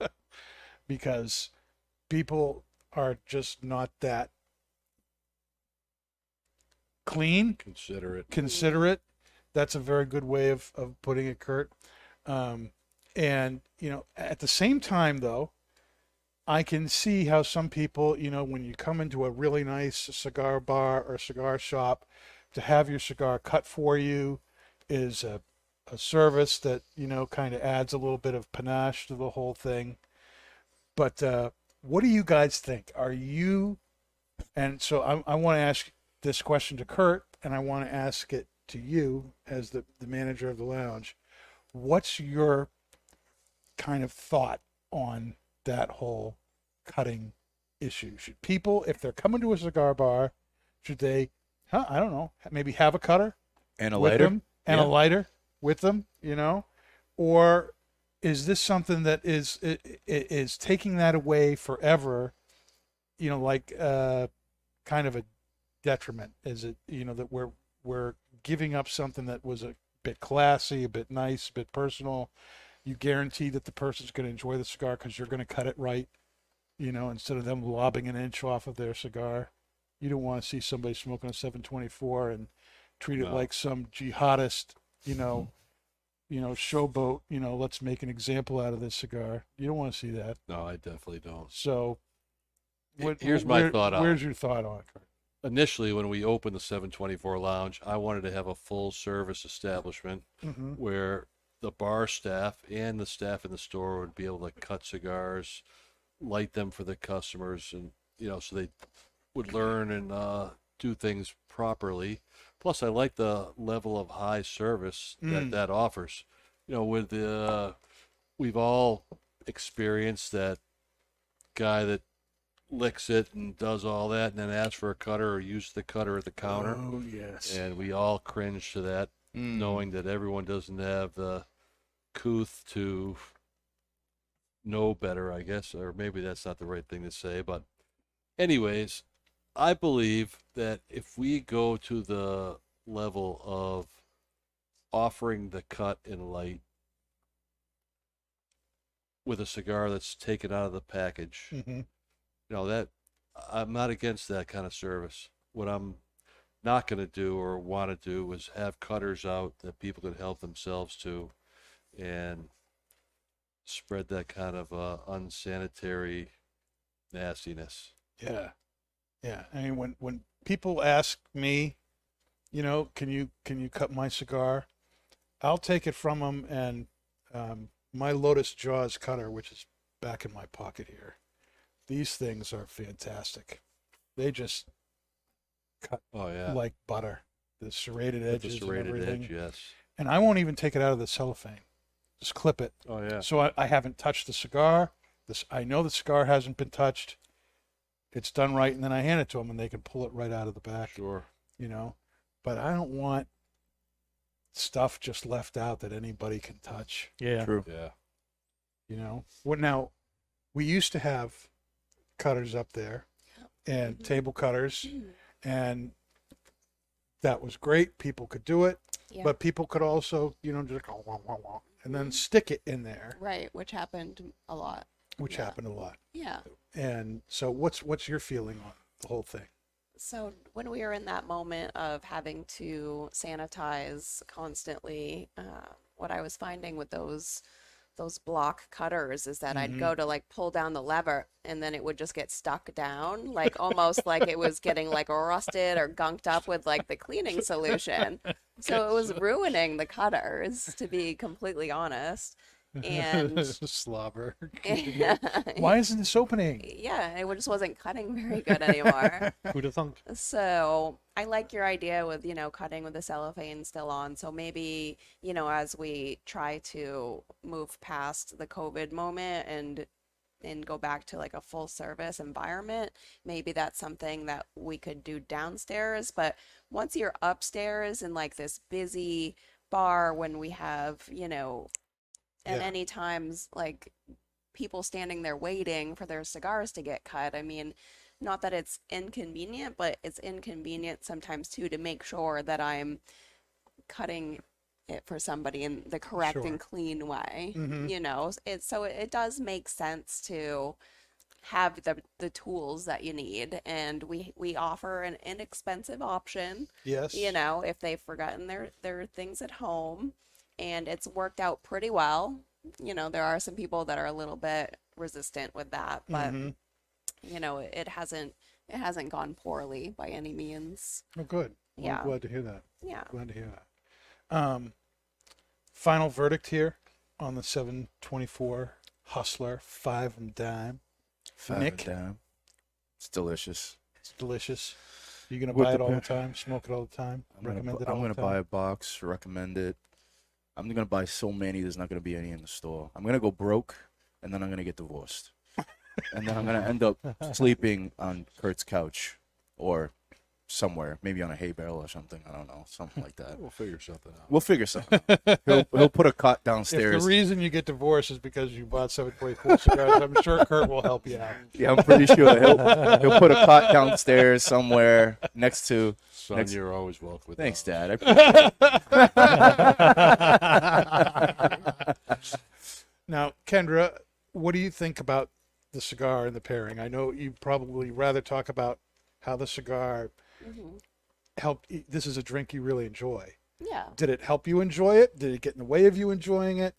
because people are just not that clean, Consider it. considerate. That's a very good way of of putting it, Kurt. Um, and you know, at the same time, though, I can see how some people, you know, when you come into a really nice cigar bar or cigar shop, to have your cigar cut for you is a, a service that, you know, kind of adds a little bit of panache to the whole thing. But uh, what do you guys think? Are you, and so I, I want to ask this question to Kurt, and I want to ask it to you as the, the manager of the lounge. What's your kind of thought on that whole cutting issue? Should people, if they're coming to a cigar bar, should they, huh, I don't know, maybe have a cutter And a lighter. them and a lighter with them, you know? Or is this something that is is taking that away forever, you know, like uh kind of a detriment? Is it, you know, that we're we're giving up something that was a bit classy, a bit nice, a bit personal. You guarantee that the person's going to enjoy the cigar because you're going to cut it right, you know, instead of them lobbing an inch off of their cigar. You don't want to see somebody smoking a 724 and treat it No. like some jihadist, you know, you know, showboat. You know, let's make an example out of this cigar. You don't want to see that. No, I definitely don't. So, H- here's my where- thought on. Where's your thought on it? Initially, when we opened the 724 Lounge, I wanted to have a full service establishment Mm-hmm. where the bar staff and the staff in the store would be able to cut cigars, light them for the customers, and you know, so they would learn and uh, do things properly. Plus, I like the level of high service that Mm. that offers. You know, with the uh, we've all experienced that guy that licks it and does all that, and then asks for a cutter or uses the cutter at the counter, Oh yes. and we all cringe to that Mm. knowing that everyone doesn't have the couth to know better, I guess, or maybe that's not the right thing to say. But, anyways, I believe that if we go to the level of offering the cut in light with a cigar that's taken out of the package, hmm you know that I'm not against that kind of service. What I'm not going to do or want to do is have cutters out that people can help themselves to, and spread that kind of uh, unsanitary nastiness. Yeah. Yeah. I mean, when when people ask me, you know, can you can you cut my cigar? I'll take it from them and Um, my Lotus Jaws cutter, which is back in my pocket here, these things are fantastic. They just cut Oh yeah. like butter. The serrated With edges the serrated and everything. edge, yes. And I won't even take it out of the cellophane. Just clip it. Oh yeah. So I, I haven't touched the cigar. This I know the cigar hasn't been touched. It's done right, and then I hand it to them, and they can pull it right out of the back. Sure. You know, but I don't want stuff just left out that anybody can touch. Yeah. True. Yeah. You know, what now? We used to have cutters up there, and mm-hmm. table cutters, and that was great. People could do it, Yeah. but people could also, you know, just go wah, wah, wah, and then stick it in there, right, which happened a lot. which Yeah. happened a lot. Yeah. And so, what's what's your feeling on the whole thing? So when we were in that moment of having to sanitize constantly, uh, what I was finding with those those block cutters is that I'd mm-hmm. go to like pull down the lever and then it would just get stuck down, like almost like it was getting like rusted or gunked up with like the cleaning solution. So it was ruining the cutters, to be completely honest. And slobber. Why isn't this opening? yeah, it just wasn't cutting very good anymore. Who'd have thunk? So I like your idea with, you know, cutting with the cellophane still on. So maybe, you know, as we try to move past the COVID moment and and go back to like a full service environment, maybe that's something that we could do downstairs. But once you're upstairs in like this busy bar when we have, you know, and Yeah. any times like people standing there waiting for their cigars to get cut. I mean, not that it's inconvenient, but it's inconvenient sometimes too to make sure that I'm cutting it for somebody in the correct Sure. and clean way. Mhm. You know, it so it, it does make sense to have the the tools that you need and we we offer an inexpensive option Yes. you know, if they've forgotten their their things at home and it's worked out pretty well. You know, there are some people that are a little bit resistant with that, but Mhm. you know, it, it hasn't it hasn't gone poorly by any means. Oh, good. Well, Yeah. I'm glad to hear that. Yeah. Glad to hear that. Um, final verdict here on the 724 Hustler five and dime. Five Nick? and dime. It's delicious. It's delicious. You're gonna With buy it all the time? Smoke it all the time? I'm gonna, Recommend bu- it I'm gonna the buy a box, recommend it. I'm gonna buy so many. There's not gonna be any in the store. I'm gonna go broke, and then I'm gonna get divorced, and then I'm gonna end up sleeping on Kurt's couch, or somewhere, maybe on a hay bale or something. I don't know, something like that. We'll figure something out. We'll figure something. out. He'll he'll put a cot If the reason you get divorced is because you bought 724 cigars, I'm sure Kurt will help you out. Yeah, I'm pretty sure he'll he'll put a cot downstairs somewhere next to. Son, Next- you're always welcome. with Thanks. Dad. Now, Kendra, what do you think about the cigar and the pairing? I know you probably rather talk about how the cigar hmm helped. e, This is a drink you really enjoy. Yeah. Did it help you enjoy it? Did it get in the way of you enjoying it?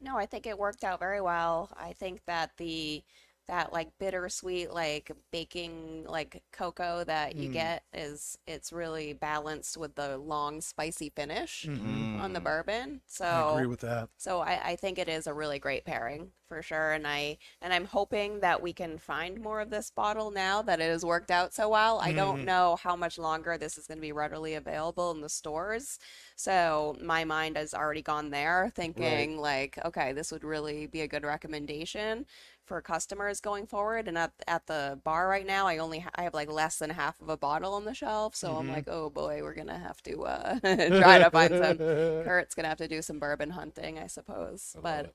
No, I think it worked out very well. I think that the that like bittersweet like baking like cocoa that you Mm. get is it's really balanced with the long spicy finish Mm-hmm. on the bourbon. So I agree with that. So I, I think it is a really great pairing for sure, and I and I'm hoping that we can find more of this bottle now that it has worked out so well. I don't know how much longer this is going to be readily available in the stores, so my mind has already gone there, thinking like, okay, this would really be a good recommendation for customers going forward. And at at the bar right now, I only ha- I have like less than half of a bottle on the shelf, so I'm Mhm. like, oh boy, we're gonna have to uh, try to find some. Kurt's gonna have to do some bourbon hunting, I suppose. I but it.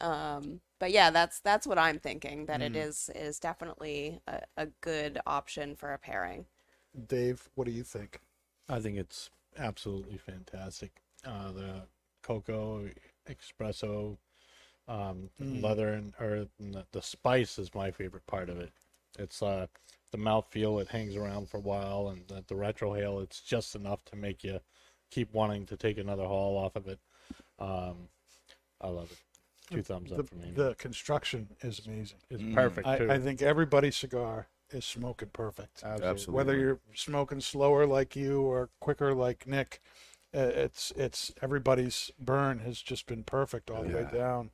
um, but yeah, that's that's what I'm thinking. That it Mhm. is is definitely a, a good option for a pairing. Dave, what do you think? I think it's absolutely fantastic. Uh, the cocoa, espresso, um, Mm. leather, and or the, the spice is my favorite part of it. It's uh, the mouthfeel. It hangs around for a while, and the, the retrohale. It's just enough to make you keep wanting to take another haul off of it. Um, I love it. Two thumbs The, up for me. the construction is amazing. it's Mm. perfect I, too. I think everybody's cigar is smoking perfect. Absolutely. Absolutely. Whether you're smoking slower like you or quicker like Nick, Uh, it's it's everybody's burn has just been perfect all the way down.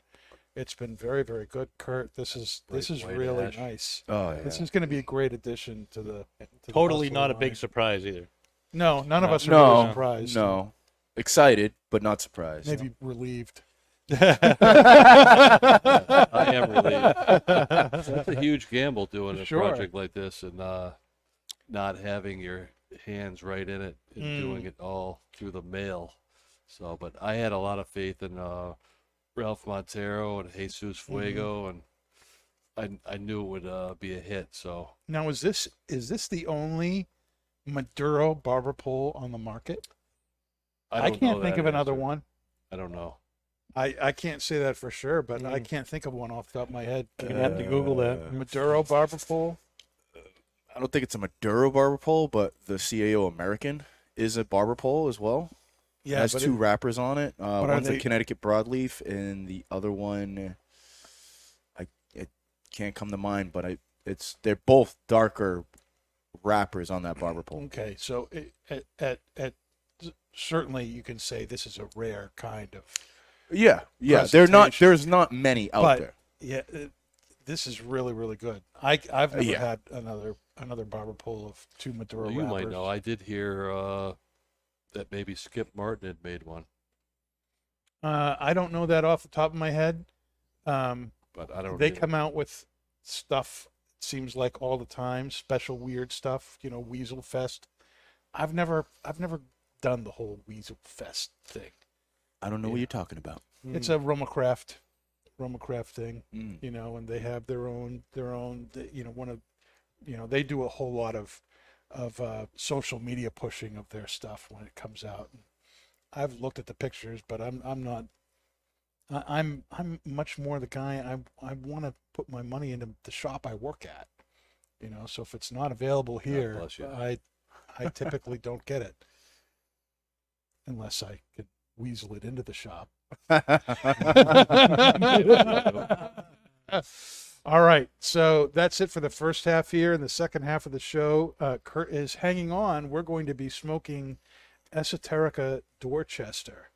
It's been very very good, Kurt. This is this Great is white really ash. nice. Oh yeah. This is going to be a great addition to the. To the Totally Hustler not a big line. surprise either. No, none of us are no, really surprised. no. Excited, but not surprised. maybe relieved. I am relieved. It's a huge gamble doing a Sure. project like this and uh, not having your hands right in it and Mm. doing it all through the mail. So, but I had a lot of faith in uh, Ralph Montero and Jesus Mm-hmm. Fuego, and I I knew it would uh, be a hit. So Now is this is this the only Maduro barber pole on the market? I, I, don't can't know think that of another one. I don't know. I, I can't say that for sure, but I Mm. can't think of one off the top of my head. You're gonna have to Google that. Uh, Maduro barber pole. I don't think it's a Maduro barber pole, but the CAO American is a barber pole as well. Yeah, it has two it- wrappers on it. Uh, one's they- a Connecticut broadleaf, and the other one, I it can't come to mind, but I it's they're both darker wrappers on that barber pole. okay, so it, at, at at certainly you can say this is a rare kind of. Yeah, yeah. They're not. There's not many out But- there. Yeah, it, this is really really good. I I've never Yeah. had another another barber pole of two Maduro Well, you might know. I did hear uh, that maybe Skip Martin had made one, Uh, I don't know that off the top of my head. Um, but I don't. they either. come out with stuff it seems like all the time special weird stuff you know weasel fest i've never i've never done the whole weasel fest thing I don't know Yeah. what you're talking about. it's a RoMa Craft romacraft thing Mm. you know and they have their own their own you know one of you know they do a whole lot of of uh, social media pushing of their stuff when it comes out. I've looked at the pictures but i'm i'm not I, i'm i'm much more the guy i i want to put my money into the shop i work at you know? So if it's not available here bless i i typically don't get it. Unless i could weasel it into the shop All right, so that's it for the first half here. In the second half of the show, uh, Kurt is hanging on. We're going to be smoking Esoterica Dorchester.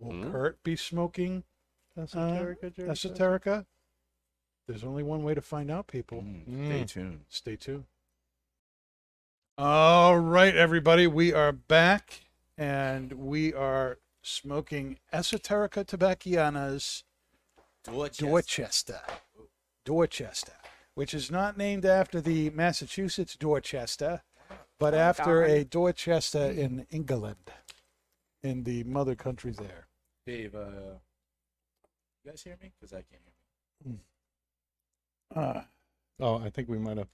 Will Hmm? Kurt be smoking Esoterica? Esoterica? There's only one way to find out, people. Mm. Stay tuned. Stay tuned. All right, everybody, we are back and we are smoking Esoterica Tobacciana's Dorchester. Dorchester, which is not named after the Massachusetts Dorchester, but Oh, after darn. a Dorchester in England, in the mother country there. Dave, uh, you guys hear me? Because I can't hear me. Uh, Oh, I think we might have.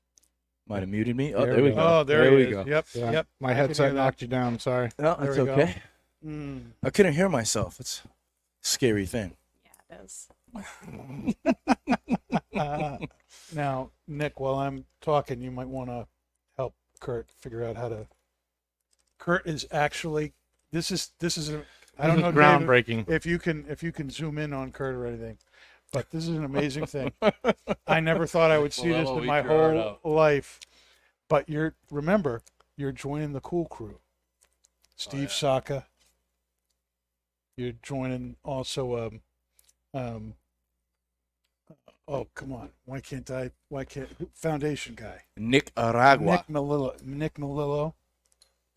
Might have muted me. Oh, There there, we we go. go. oh, there, There we is. go. Yep, Yeah, yep. My headset knocked you down. Sorry. No, There it's okay. Mm. I couldn't hear myself. It's a scary thing. Yeah, it is. Uh, now, Nick, while I'm talking, you might want to help Kurt figure out how to. Kurt is actually. This is this is a. I don't know is David, groundbreaking. if you can if you can zoom in on Kurt or anything, but this is an amazing thing. I never thought I would see Well, this in my eat your heart whole life. But you're remember, you're joining the cool crew. Steve yeah. Saka. You're joining also um um oh come on. Why can't I why can't foundation guy? Nicaragua. Nick Melillo Nick Melillo.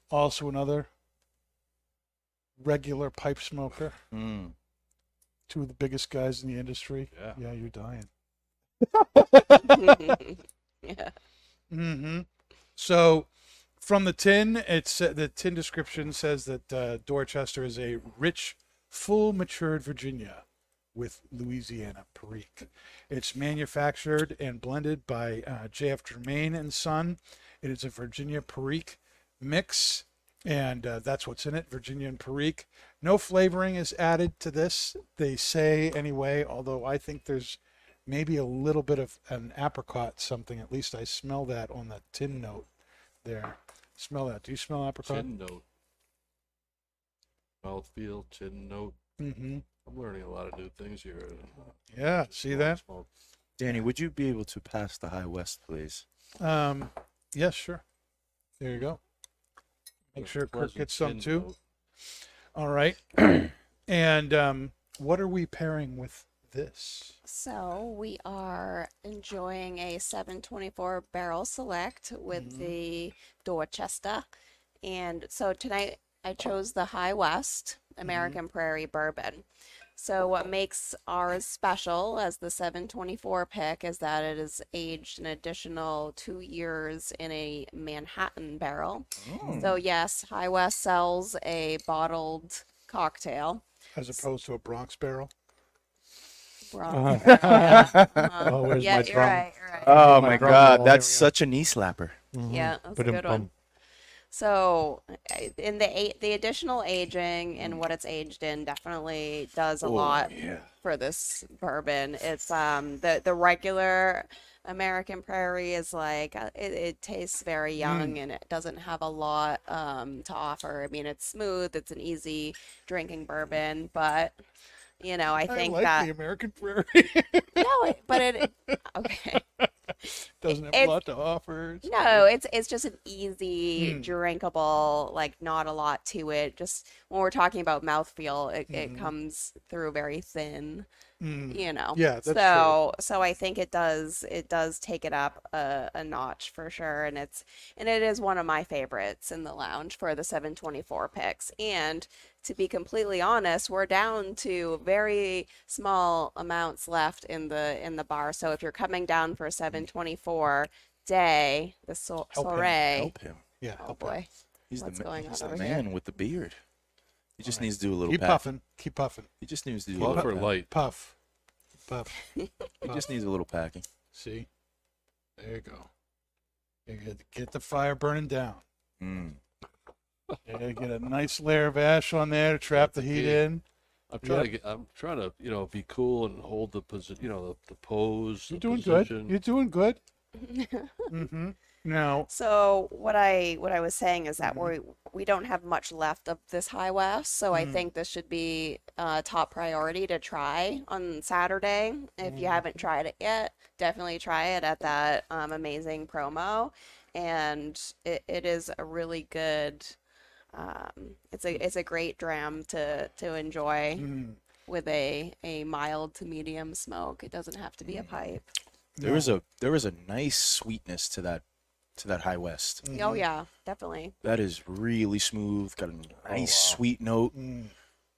Also another regular pipe smoker. Mm. Two of the biggest guys in the industry. Yeah. Yeah, you're dying. yeah. Mm-hmm. So, from the tin, it's uh, the tin description says that uh, Dorchester is a rich, full matured Virginia with Louisiana Perique. It's manufactured and blended by uh, J.F. Germain and Son. It is a Virginia Perique mix, and uh, that's what's in it, Virginia and Perique. No flavoring is added to this. They say anyway, although I think there's maybe a little bit of an apricot something. At least I smell that on the tin note there. Smell that. Do you smell apricot? Tin note. Mouthfeel, tin note. Mm-hmm. I'm learning a lot of new things here. Yeah. See that? Smoke. Danny, would you be able to pass the High West, please? Um. Yes, sure. There you go. Make sure Kirk gets some too. note. All right. and um, what are we pairing with this? So we are enjoying a 724 barrel select with the Dorchester. And so tonight I chose the High West American Prairie Bourbon. So what makes ours special as the 724 pick is that it is aged an additional two years in a Manhattan barrel. So mm. yes, High West sells a bottled cocktail. As opposed to a Bronx barrel? Wrong. Uh-huh. Oh, where's yeah, my you're right. You're right. Oh My my god, that's here we go. such a knee slapper. Yeah, mm-hmm. that's a Ba-dum good one. So, uh, in the the additional aging and what it's aged in definitely does a lot for this bourbon. It's um the the regular American Prairie is like uh, it, it tastes very young and it doesn't have a lot um to offer. I mean, it's smooth, it's an easy drinking bourbon, but you know, I think like that the American Prairie. no, but it okay. Doesn't have It's- a lot to offer. It's No, it's it's just an easy, Mm. drinkable, like not a lot to it. Just when we're talking about mouthfeel, it, Mhm. it comes through very thin, Mm. you know. Yeah, that's true. so so I think it does it does take it up a, a notch for sure, and it's and it is one of my favorites in the lounge for the 724 picks. And to be completely honest, we're down to very small amounts left in the in the bar. So if you're coming down for a 724 day, the so- Help him, soiree. Help him. Yeah. Oh help her. boy. He's What's the, ma- going he's on the over here? man with the beard. He just Alright. needs to do a little Keep pat. puffing. Keep puffing. He just needs to do a Puff little or pat. light? Puff. Puff. He just needs a little packing. See? There you go. You get, get the fire burning down. Mm. You get a nice layer of ash on there to trap the heat key. in. I'm trying Yep. to get. I'm trying to, you know, be cool and hold the position. You know, the, the pose. You're the doing position. good. You're doing good. mm-hmm. Now, So what I what I was saying is that Mhm. we we don't have much left of this high west, so I Mhm. think this should be uh, top priority to try on Saturday. If you Mhm. haven't tried it yet, definitely try it at that um, amazing promo, and it, it is a really good. Um, it's a it's a great dram to to enjoy mm, with a a mild to medium smoke. It doesn't have to be a pipe. There was a there was a nice sweetness to that to that high west. Mm-hmm. Oh yeah, definitely. That is really smooth. Got a nice wow. sweet note. Mm,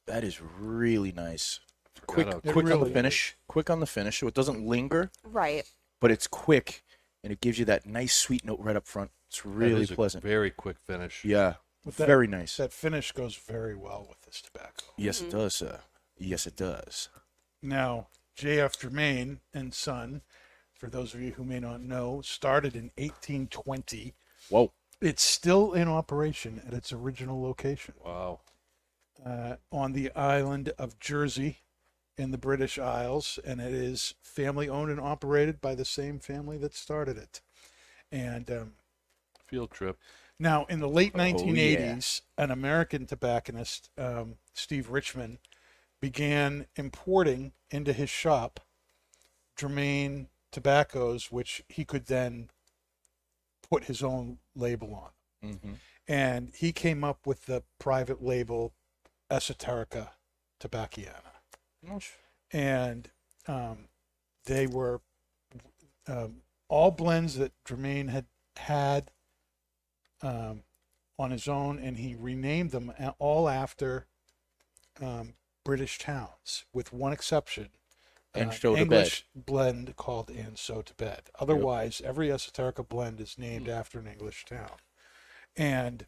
That is really nice. Forgot Quick, how It quick on really the is. finish. Quick on the finish, so it doesn't linger, Right. but it's quick, and it gives you that nice sweet note right up front. It's That really is a pleasant. very quick finish. Yeah, But that- very nice. that finish goes very well with this tobacco. Yes, it does, sir. Yes, it does. Now, J.F. Germain and Son, for those of you who may not know, started in 1820. Whoa. It's still in operation at its original location Wow. uh, on the island of Jersey in the British Isles, and it is family owned and operated by the same family that started it. And um, Field trip. Now, in the late Oh, yeah. 1980s, an American tobacconist, um, Steve Richmond, began importing into his shop Germain tobaccos, which he could then put his own label on. Mm-hmm. And he came up with the private label Esoterica Tobacciana. And um, they were um, all blends that Germain had had um, on his own, and he renamed them all after um, British towns, with one exception. And uh, English blend called and so to bed. Otherwise, every esoterica blend is named Hmm. after an English town. And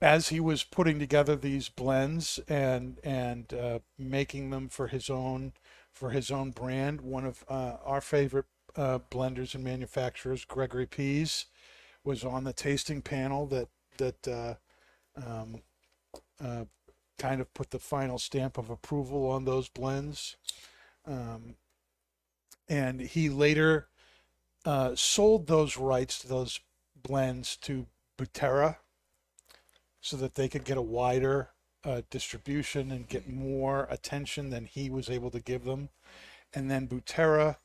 as he was putting together these blends and and uh, making them for his own for his own brand, one of uh, our favorite uh, blenders and manufacturers, Gregory Pease, was on the tasting panel that that uh, um, uh, kind of put the final stamp of approval on those blends. Um, and he later uh, sold those rights to those blends to Butera so that they could get a wider uh, distribution and get more attention than he was able to give them. And then Butera,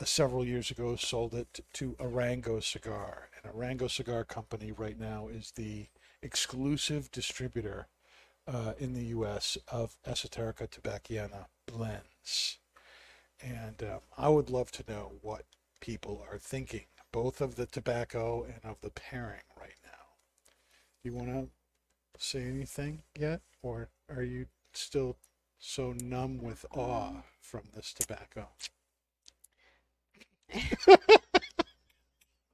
uh, several years ago, sold it to Arango Cigar. And Arango Cigar Company right now is the exclusive distributor uh, in the U.S. of Esoterica Tobacciana blends, and um, I would love to know what people are thinking, both of the tobacco and of the pairing right now. Do you want to say anything yet, or are you still so numb with awe from this tobacco?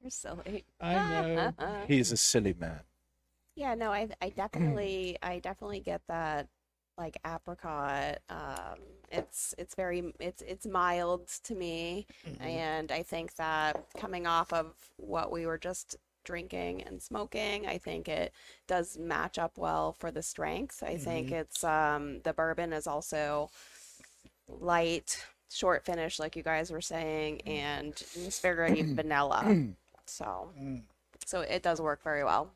You're silly. I know. He's a silly man. Yeah, no, I I definitely I definitely get that like apricot. Um, it's it's very it's it's mild to me, and I think that coming off of what we were just drinking and smoking, I think it does match up well for the strength. I think it's um the bourbon is also light, short finish, like you guys were saying, and it's very vanilla. So Mm. so it does work very well.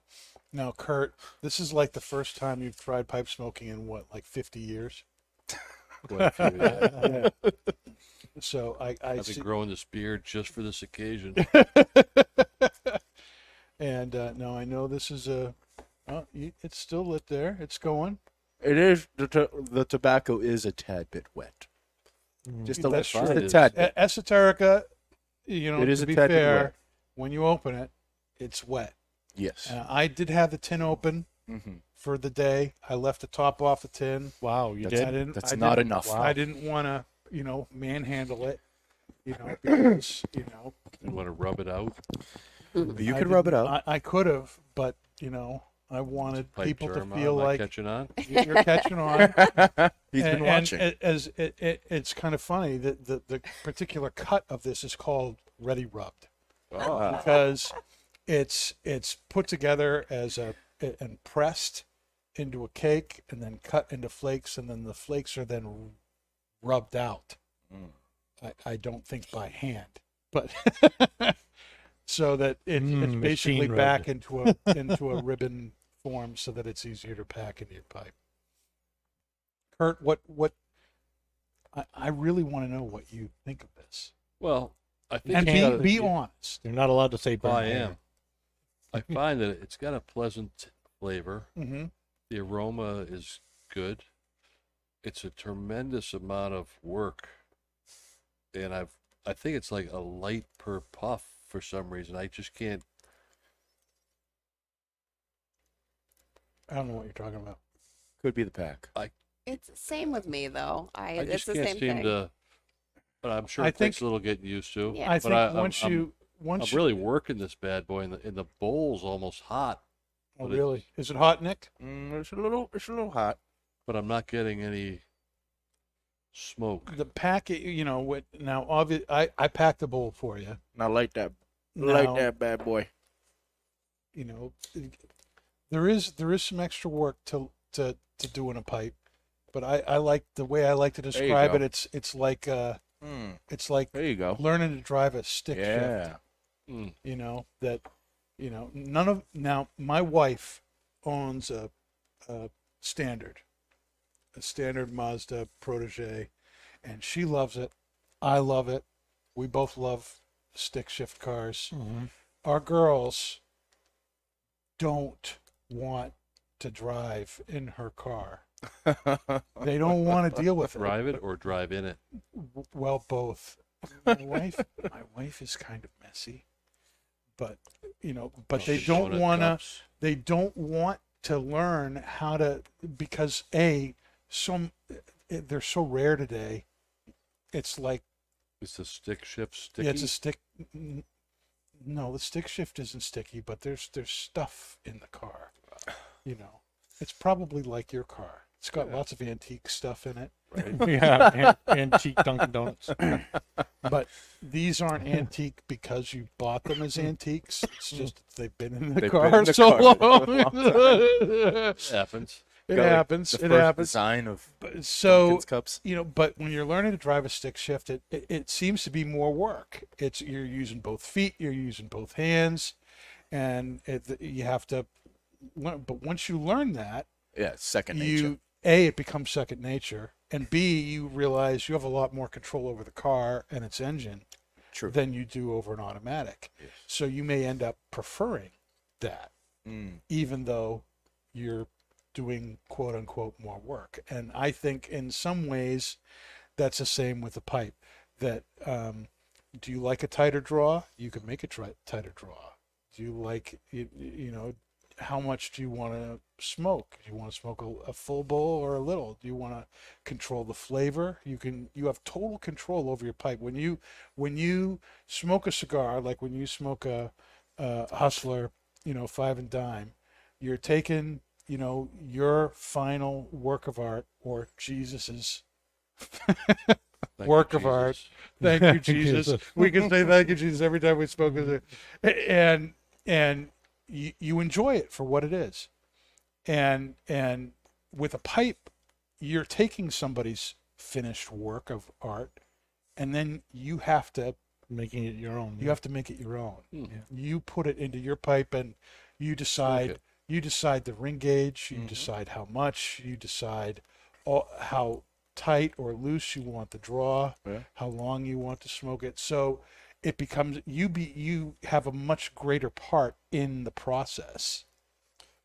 Now, Kurt, this is like the first time you've tried pipe smoking in what, like 50 years? Quite a few, yeah. So I, I I've see, been growing this beard just for this occasion. and uh, now I know this is a, oh, it's still lit there. It's going. It is the to- the tobacco is a tad bit wet. Just a, That's just a tad bit. Esoterica, you know, It is to a be tad bit fair, wet. when you open it, it's wet. Yes. Uh, I did have the tin open Mhm. for the day. I left the top off the tin. Wow, you That's- I did. didn't. That's I not didn't- enough. I didn't want to, you know, manhandle it. You know, because you know You want to rub it out? You could rub it out. I, I could have, but you know, I wanted Pipe people to feel like catching on. you're catching on. He's and, been watching. And it- as it, it, it's kind of funny that the, the particular cut of this is called ready rubbed Ah. because it's it's put together as a and pressed into a cake and then cut into flakes and then the flakes are then rubbed out. Mm. I, I don't think by hand, but so that it, Mm, it's basically back into a into a ribbon form so that it's easier to pack into your pipe. Kurt, what what I, I really want to know what you think of this. Well, I think And be got a- be honest. You're not allowed to say I hair. am. I find that it's got a pleasant flavor. Mm-hmm. The aroma is good. It's a tremendous amount of work, and I've I think it's like a light per puff for some reason. I just can't. I don't know what you're talking about. Could be the pack. It's the same with me though. I, I it's just the can't same seem thing. to. But I'm sure I it takes think- a little getting used to. Yeah. I But think I- I'm- once I'm- you once I'm really working this bad boy, and the and the bowl's almost hot, oh, but it- really is it hot, Nick? Mm, it's a little. It's a little hot. but I'm not getting any smoke. The packet, you know, what now? Obvious, I I packed the bowl for you. Now light that. Now, Light that bad boy. you know, there is there is some extra work to to to do in a pipe, but I I like the way I like to describe it. It's it's like uh Mm, it's like there you go. learning to drive a stick shift. Mm. you know that you know none of now my wife owns a, a standard a standard mazda protege and she loves it. I love it. We both love stick shift cars. Mhm. our girls don't want to drive in her car. They don't want to deal with it. Drive it or drive in it. Well both. My wife my wife is kind of messy but you know but they don't want to they don't want to learn how to because a some eh, they're so rare today. It's like it's a stick shift sticky? yeah, it's a stick no the stick shift isn't sticky but there's there's stuff in the car you know. It's probably like your car it's got lots of antique stuff in it yeah, an- antique Dunkin' Donuts. but these aren't antique because you bought them as antiques. It's just they've been in the They've car in the so car long. long It happens. it Got, like, happens. The It first happens. design of So Dunkin's cups. you know, but when you're learning to drive a stick shift, it, it it seems to be more work. It's you're using both feet, you're using both hands, and it, you have to. learn- But once you learn that, Yeah, second nature. you a it becomes second nature, and b you realize you have a lot more control over the car and its engine True. than you do over an automatic. So you may end up preferring that, Mm. even though you're doing quote unquote more work. And I think in some ways that's the same with the pipe. That um, do you like a tighter draw? You can make a tri- tighter draw. Do you like you, you know how much do you want to smoke? Do you want to smoke a, a full bowl or a little? Do you want to control the flavor? You can you have total control over your pipe when you when you smoke a cigar like when you smoke a, a hustler, you know, five and dime, you're taking you know your final work of art or Jesus's work you, of art. Thank you, Jesus. Jesus. we can say thank you, Jesus, every time we spoke with it, and and you, you enjoy it for what it is, and and with a pipe, you're taking somebody's finished work of art, and then you have to Making it your own. you have to make it your own. Hmm. You put it into your pipe, and you decide. it. You decide the ring gauge. You Mhm. decide how much. You decide all, how tight or loose you want the draw. Yeah. How long you want to smoke it. So it becomes you be you have a much greater part in the process.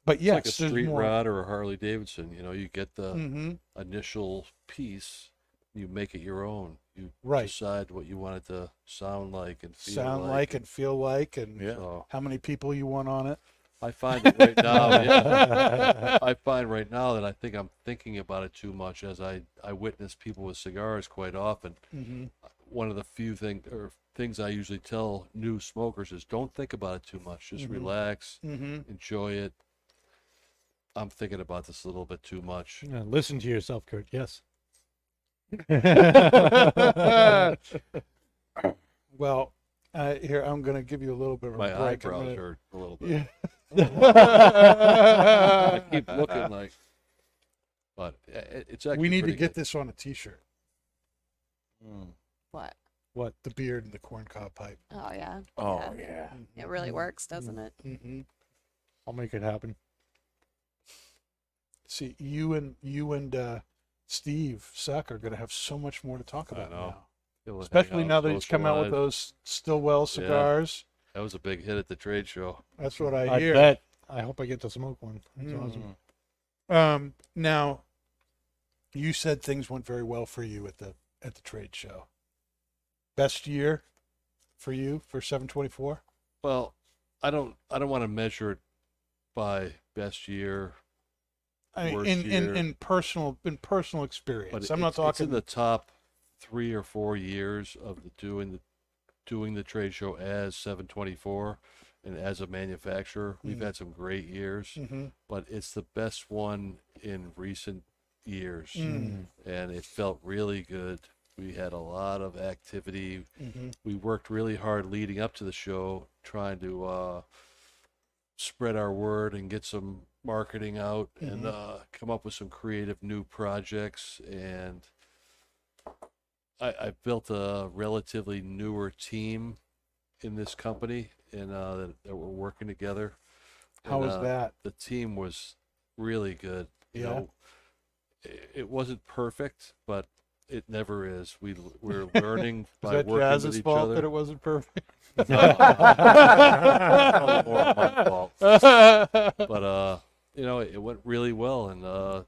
But It's yes, like a street more. rod or a Harley Davidson. You know, you get the hmm initial piece, you make it your own. You Right. decide what you want it to sound like and feel Sound like and feel like, and Yeah. So how many people you want on it. I find that right now, yeah, I find right now that I think I'm thinking about it too much as I, I witness people with cigars quite often. hmm One of the few things or things I usually tell new smokers is don't think about it too much. Just Mhm. relax, hmm enjoy it. I'm thinking about this a little bit too much. Yeah, listen to yourself, Kurt. Yes. Well, uh, here I'm going to give you a little bit of a My break. Eyebrows gonna- hurt a little bit. Yeah. I keep looking like, but i- i- it's actually. we need to pretty get good. this on a T-shirt. Mm. What? What the beard and the corncob pipe. Oh yeah. Oh Yeah. yeah. It really works, doesn't it? hmm I'll make it happen. See, you and you and uh, Steve Saka are going to have so much more to talk about now, Able to hang especially now that he's come out with those Stillwell cigars. That was a big hit at the trade show. That's what I I hear. bet. I hope I get to smoke one. That's Mm. awesome. Um, now, you said things went very well for you at the at the trade show. Best year for you for 724? Well, I don't. I don't want to measure it by best year, I mean, in, in year. in personal in personal experience. but I'm not talking in the top three or four years of the doing the doing the trade show as 724 and as a manufacturer. We've Mhm. had some great years, Mhm. but it's the best one in recent years, Mm. and it felt really good. We had a lot of activity. Mhm. we worked really hard leading up to the show, trying to uh, spread our word and get some marketing out and Mhm. uh, come up with some creative new projects. And I, I built a relatively newer team in this company, and uh, that, that we're working together. How And, was uh, that? The team was really good. You Yeah. know, it wasn't perfect, but it never is. We we're learning by that working with each fault other. that it wasn't perfect? Probably more my fault. But uh, you know, it went really well, and uh,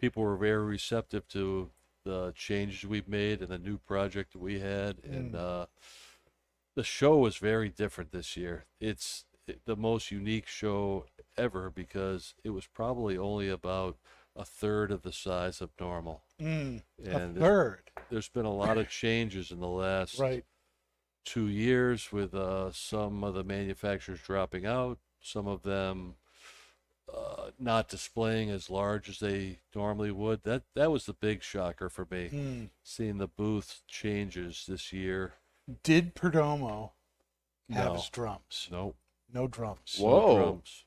people were very receptive to the changes we've made and the new project we had, and Mm. uh, the show was very different this year. It's the most unique show ever because it was probably only about a third of the size of normal, Mm, a and there's, third, there's been a lot of changes in the last right? two years with uh, some of the manufacturers dropping out, some of them uh, not displaying as large as they normally would. That that was the big shocker for me, Mm. seeing the booth changes this year. Did Perdomo have No, his drums? no, No drums. no Whoa. drums.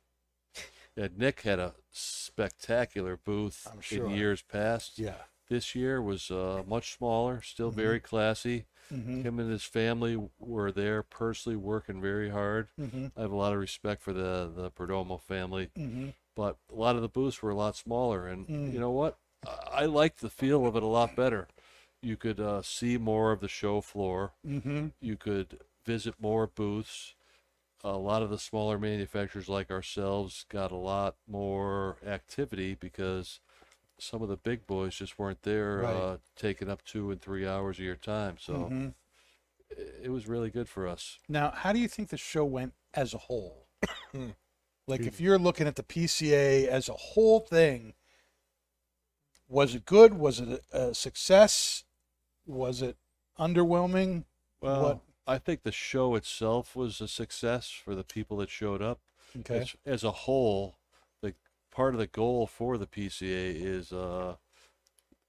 Yeah, Nick had a spectacular booth I'm sure. in years past. Yeah. This year was uh, much smaller, still Mhm. very classy. Mm-hmm. Him and his family were there personally working very hard. Mm-hmm. I have a lot of respect for the the Perdomo family, Mm-hmm. but a lot of the booths were a lot smaller, and Mm. you know what? I, I liked the feel of it a lot better. You could uh, see more of the show floor. Mm-hmm. You could visit more booths. A lot of the smaller manufacturers like ourselves got a lot more activity because some of the big boys just weren't there Right. uh, taking up two and three hours of your time. So Mhm. it was really good for us. Now, how do you think the show went as a whole? like, if you're looking at the PCA as a whole thing, was it good? Was it a, a success? Was it underwhelming? Well, What- I think the show itself was a success for the people that showed up. Okay. As, as a whole, the part of the goal for the PCA is uh,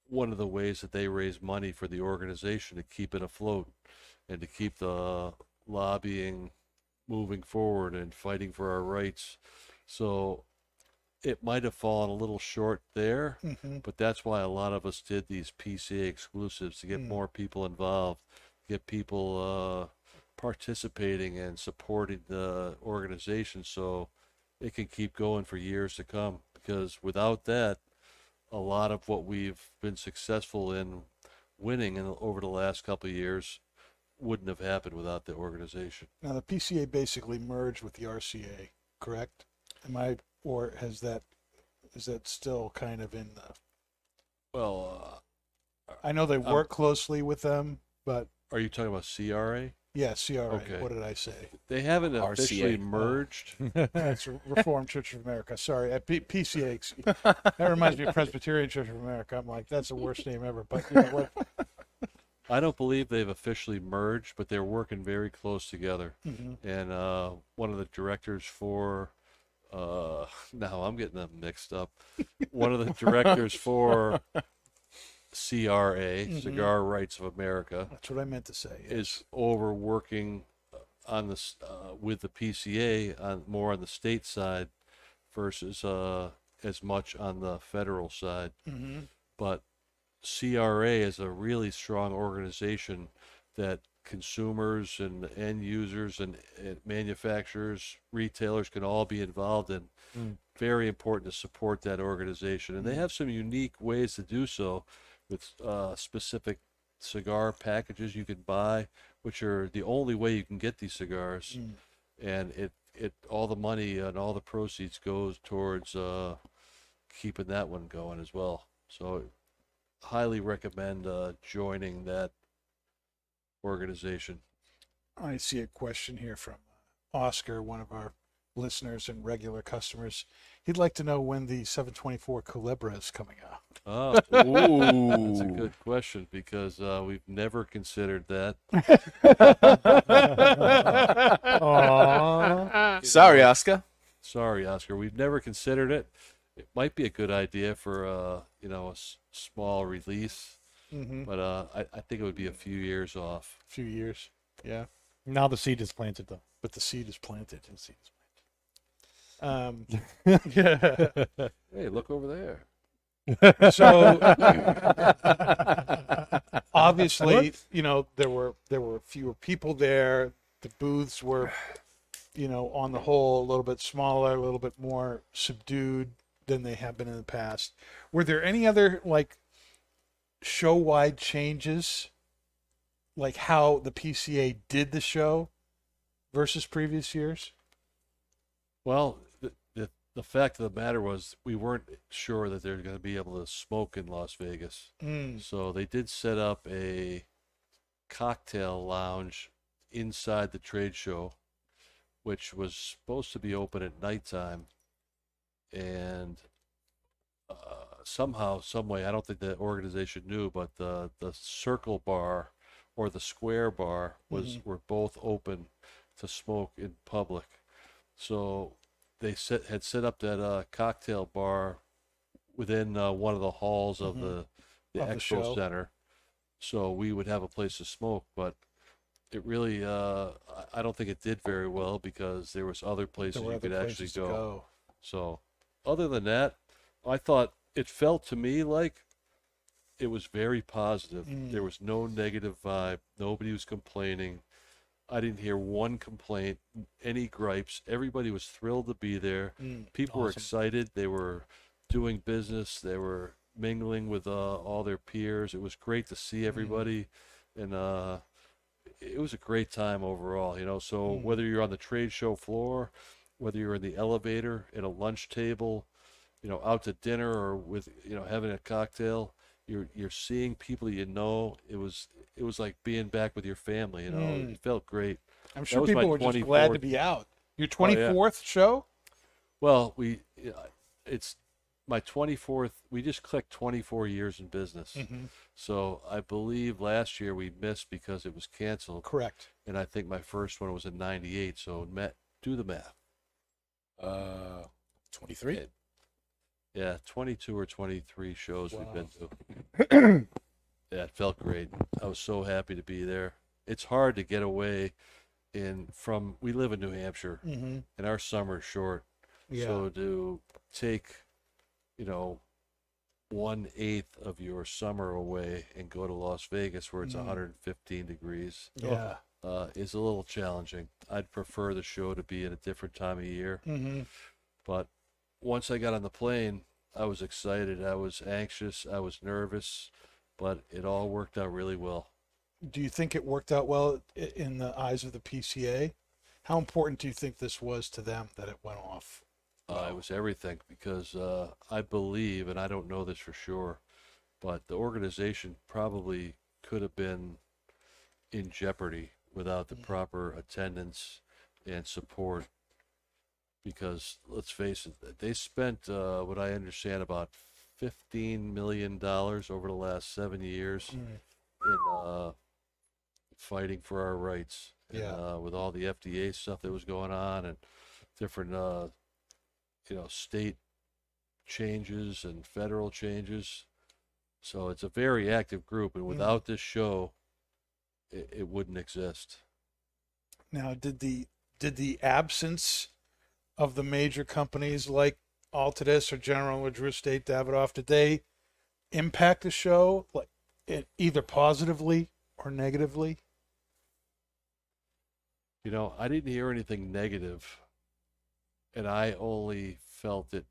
one of the ways that they raise money for the organization to keep it afloat and to keep the lobbying moving forward and fighting for our rights. So it might have fallen a little short there, hmm but that's why a lot of us did these PCA exclusives to get Mm. more people involved, get people uh, participating and supporting the organization so it can keep going for years to come. Because without that, a lot of what we've been successful in winning in, over the last couple of years wouldn't have happened without the organization. Now, the PCA basically merged with the RCA, correct? Am I, or has that, is that still kind of in the, Well, I know they work closely with them, but uh, are you talking about CRA? yeah, CRA, Okay. what did I say? They haven't RCA. officially Oh. merged. That's Reformed Church of America. Sorry, at P- PCA. excuse- That reminds me of Presbyterian Church of America. I'm like, that's the worst name ever. But you know what? I don't believe they've officially merged, but they're working very close together. Mhm. And uh, one of the directors for, uh, now I'm getting them mixed up. One of the directors for CRA, Mhm. Cigar Rights of America, That's what I meant to say. is over working on this uh, with the PCA on more on the state side versus uh, as much on the federal side Mhm. but CRA is a really strong organization that consumers and end users and, and manufacturers, retailers can all be involved in. Mm. Very important to support that organization, and they have some unique ways to do so with uh, specific cigar packages you can buy, which are the only way you can get these cigars, Mm. and it it all the money and all the proceeds goes towards uh, keeping that one going as well. So highly recommend uh, joining that organization. I see a question here from uh, Oscar, one of our listeners and regular customers. He'd like to know when the 724 Culebra is coming out. Oh, that's a good question because uh, we've never considered that. Aw. Sorry, Oscar. Sorry, Oscar, we've never considered it. It might be a good idea for uh, you know a s- small release, Mm-hmm. but uh, I, I think it would be a few years off. A few years. Yeah. now the seed is planted, though. But the seed is planted. The seed is planted. Um, yeah. Hey, look over there. So obviously, you know, there were there were fewer people there. The booths were, you know, on the whole, a little bit smaller, a little bit more subdued than they have been in the past. Were there any other like show wide changes, like how the PCA did the show versus previous years? Well, the, fact of the matter was we weren't sure that they're going to be able to smoke in Las Vegas. Mm. So they did set up a cocktail lounge inside the trade show, which was supposed to be open at nighttime. And uh, somehow, some way, I don't think the organization knew, but the the Circle Bar or the Square Bar was were both open to smoke in public. So they set had set up that uh, cocktail bar within uh, one of the halls of Mhm. the the Of the expo show. center, so we would have a place to smoke. But it really, uh, I- I don't think it did very well because there was other places There were you other could actually places to go. go. So, other than that, I thought it felt to me like it was very positive. Mm. There was no negative vibe. Nobody was complaining. I didn't hear one complaint, any gripes. Everybody was thrilled to be there. Mm. People were excited. They were doing business. They were mingling with uh, all their peers. It was great to see everybody, and uh, it was a great time overall, you know. So Mm. whether you're on the trade show floor, whether you're in the elevator, at a lunch table, you know, out to dinner or with, you know, having a cocktail, you're you're seeing people you know. It was it was like being back with your family, you know. Mm. It felt great. I'm sure people were just glad to 24th be out. Your Oh, yeah. 24th show? Well, we it's my 24th. We just clicked 24 years in business. Mm-hmm. So I believe last year we missed because it was canceled, Correct. and I think my first one was in '98. So Matt, do the math. Uh, 23. Yeah, 22 or 23 shows we've been to. yeah, it felt great. I was so happy to be there. It's hard to get away in from. We live in New Hampshire, Mm-hmm. and our summer's short. Yeah. So to take, you know, one eighth of your summer away and go to Las Vegas where it's Mm. 115 degrees yeah. uh, is a little challenging. I'd prefer the show to be at a different time of year. Mm-hmm. But once I got on the plane, I was excited. I was anxious. I was nervous, but it all worked out really well. Do you think it worked out well in the eyes of the PCA? How important do you think this was to them that it went off? Uh, it was everything because uh, I believe, and I don't know this for sure, but the organization probably could have been in jeopardy without the proper attendance and support. Because let's face it, they spent uh, what I understand about fifteen million dollars over the last seven years in uh, fighting for our rights. And, Yeah. uh, with all the FDA stuff that was going on and different, uh, you know, state changes and federal changes. So it's a very active group, and without this show, it, it wouldn't exist. Now, did the did the absence of the major companies like Altadis or General or Drew Estate Davidoff did they impact the show like it, either positively or negatively? You know, I didn't hear anything negative, and I only felt it.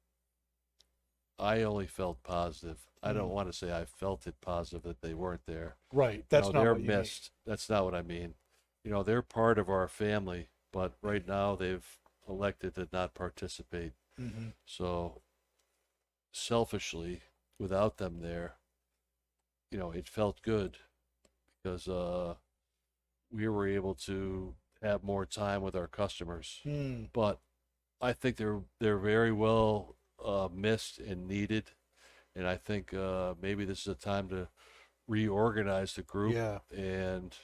I only felt positive. I don't Mm. want to say I felt it positive that they weren't there. Right. That's no, not they're what you mean. missed. That's not what I mean. You know, they're part of our family, but right now they've elected to not participate. Mhm. So, selfishly, without them there, you know, it felt good because uh, we were able to have more time with our customers. Hmm. But I think they're they're very well uh, missed and needed, and I think uh, maybe this is a time to reorganize the group Yeah. and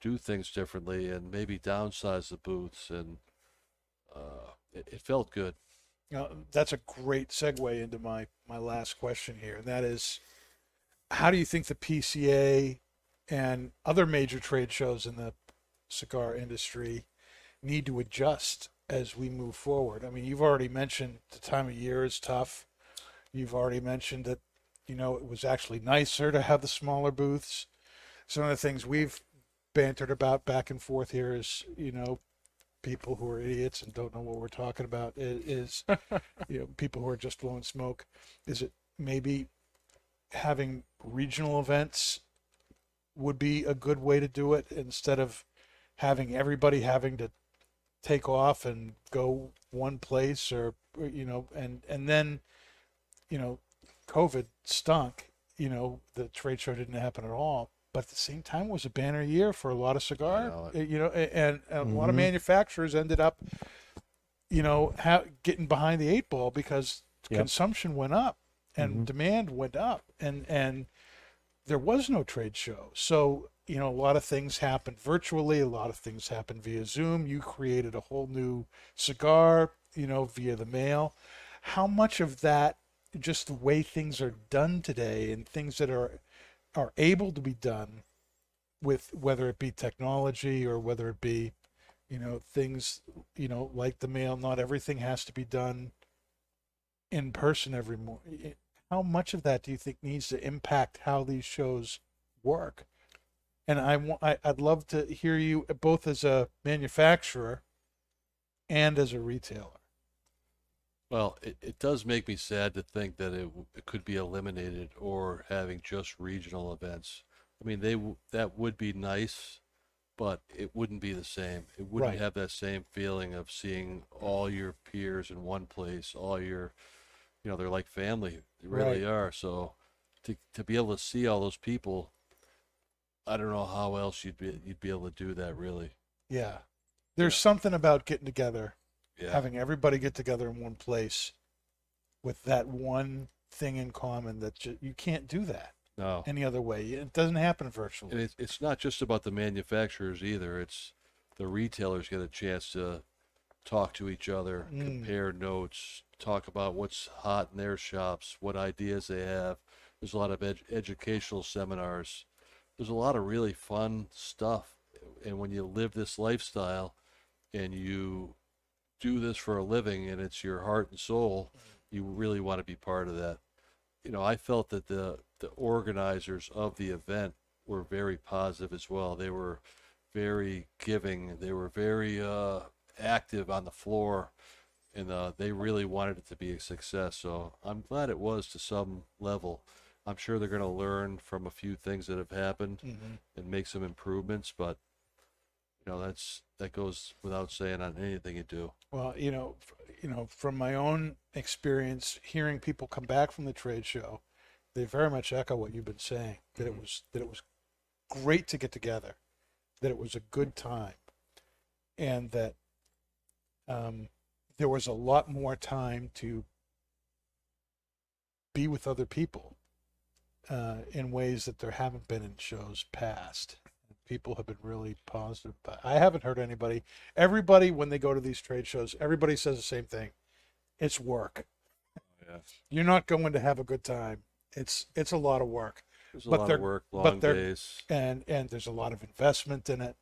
do things differently, and maybe downsize the booths. And uh, it, it felt good. Now, that's a great segue into my, my last question here, and that is how do you think the PCA and other major trade shows in the cigar industry need to adjust as we move forward? I mean, you've already mentioned the time of year is tough. You've already mentioned that, you know, it was actually nicer to have the smaller booths. Some of the things we've bantered about back and forth here is, you know, people who are idiots and don't know what we're talking about i- is you know people who are just blowing smoke. Is it maybe having regional events would be a good way to do it instead of having everybody having to take off and go one place or or, you know and and then you know covid stunk you know the trade show didn't happen at all but at the same time it was a banner year for a lot of cigar know uh, you know and, and a lot of manufacturers ended up you know ha- getting behind the eight ball because Yep. consumption went up and demand went up and and there was no trade show. So you know a lot of things happened virtually a lot of things happened via zoom. You created a whole new cigar you know via the mail. How much of that just the way things are done today and things that are are able to be done with whether it be technology or whether it be you know things you know like the mail not everything has to be done in person every morning how much of that do you think needs to impact how these shows work? And I want I'd love to hear you both as a manufacturer and as a retailer Well, it, it does make me sad to think that it, w- it could be eliminated or having just regional events. I mean, they w- that would be nice, but it wouldn't be the same. It wouldn't Right. have that same feeling of seeing all your peers in one place, all your, you know, they're like family. They really are. So to to be able to see all those people, I don't know how else you'd be you'd be able to do that really. Yeah. There's something about getting together, Yeah. having everybody get together in one place with that one thing in common that ju- you can't do that no. any other way. It doesn't happen And virtually. it's, it's not just about the manufacturers either. It's the retailers get a chance to talk to each other, Mm. compare notes, talk about what's hot in their shops, what ideas they have. There's a lot of ed- educational seminars. There's a lot of really fun stuff. And when you live this lifestyle and you do this for a living and it's your heart and soul, you really want to be part of that. You know, I felt that the the organizers of the event were very positive as well. They were very giving. They were very uh, active on the floor, and uh, they really wanted it to be a success. So I'm glad it was to some level. I'm sure they're going to learn from a few things that have happened Mhm. and make some improvements, but you know that's that goes without saying on anything you do. Well, you know, you know, from my own experience, hearing people come back from the trade show, they very much echo what you've been saying. That it was that it was great to get together, that it was a good time, and that um, there was a lot more time to be with other people uh, in ways that there haven't been in shows past. People have been really positive. But I haven't heard anybody everybody when they go to these trade shows everybody says the same thing it's work Yeah. you're not going to have a good time it's it's a lot of work There's a But lot of work, long days. and and there's a lot of investment in it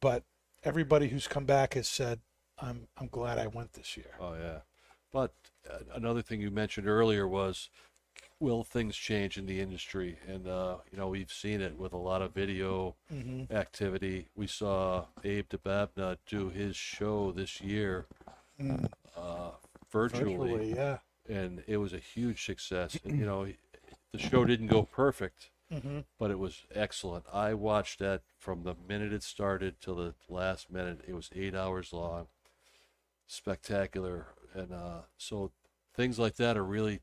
but everybody who's come back has said i'm i'm glad i went this year Oh yeah, but uh, another thing you mentioned earlier was, will things change in the industry? And uh, you know we've seen it with a lot of video mm-hmm. activity. We saw Abe Dababneh do his show this year Mm. uh, virtually, virtually yeah and it was a huge success. And, you know, the show didn't go perfect, mm-hmm. but it was excellent. I watched that from the minute it started till the last minute. It was eight hours long, spectacular, and uh, so things like that are really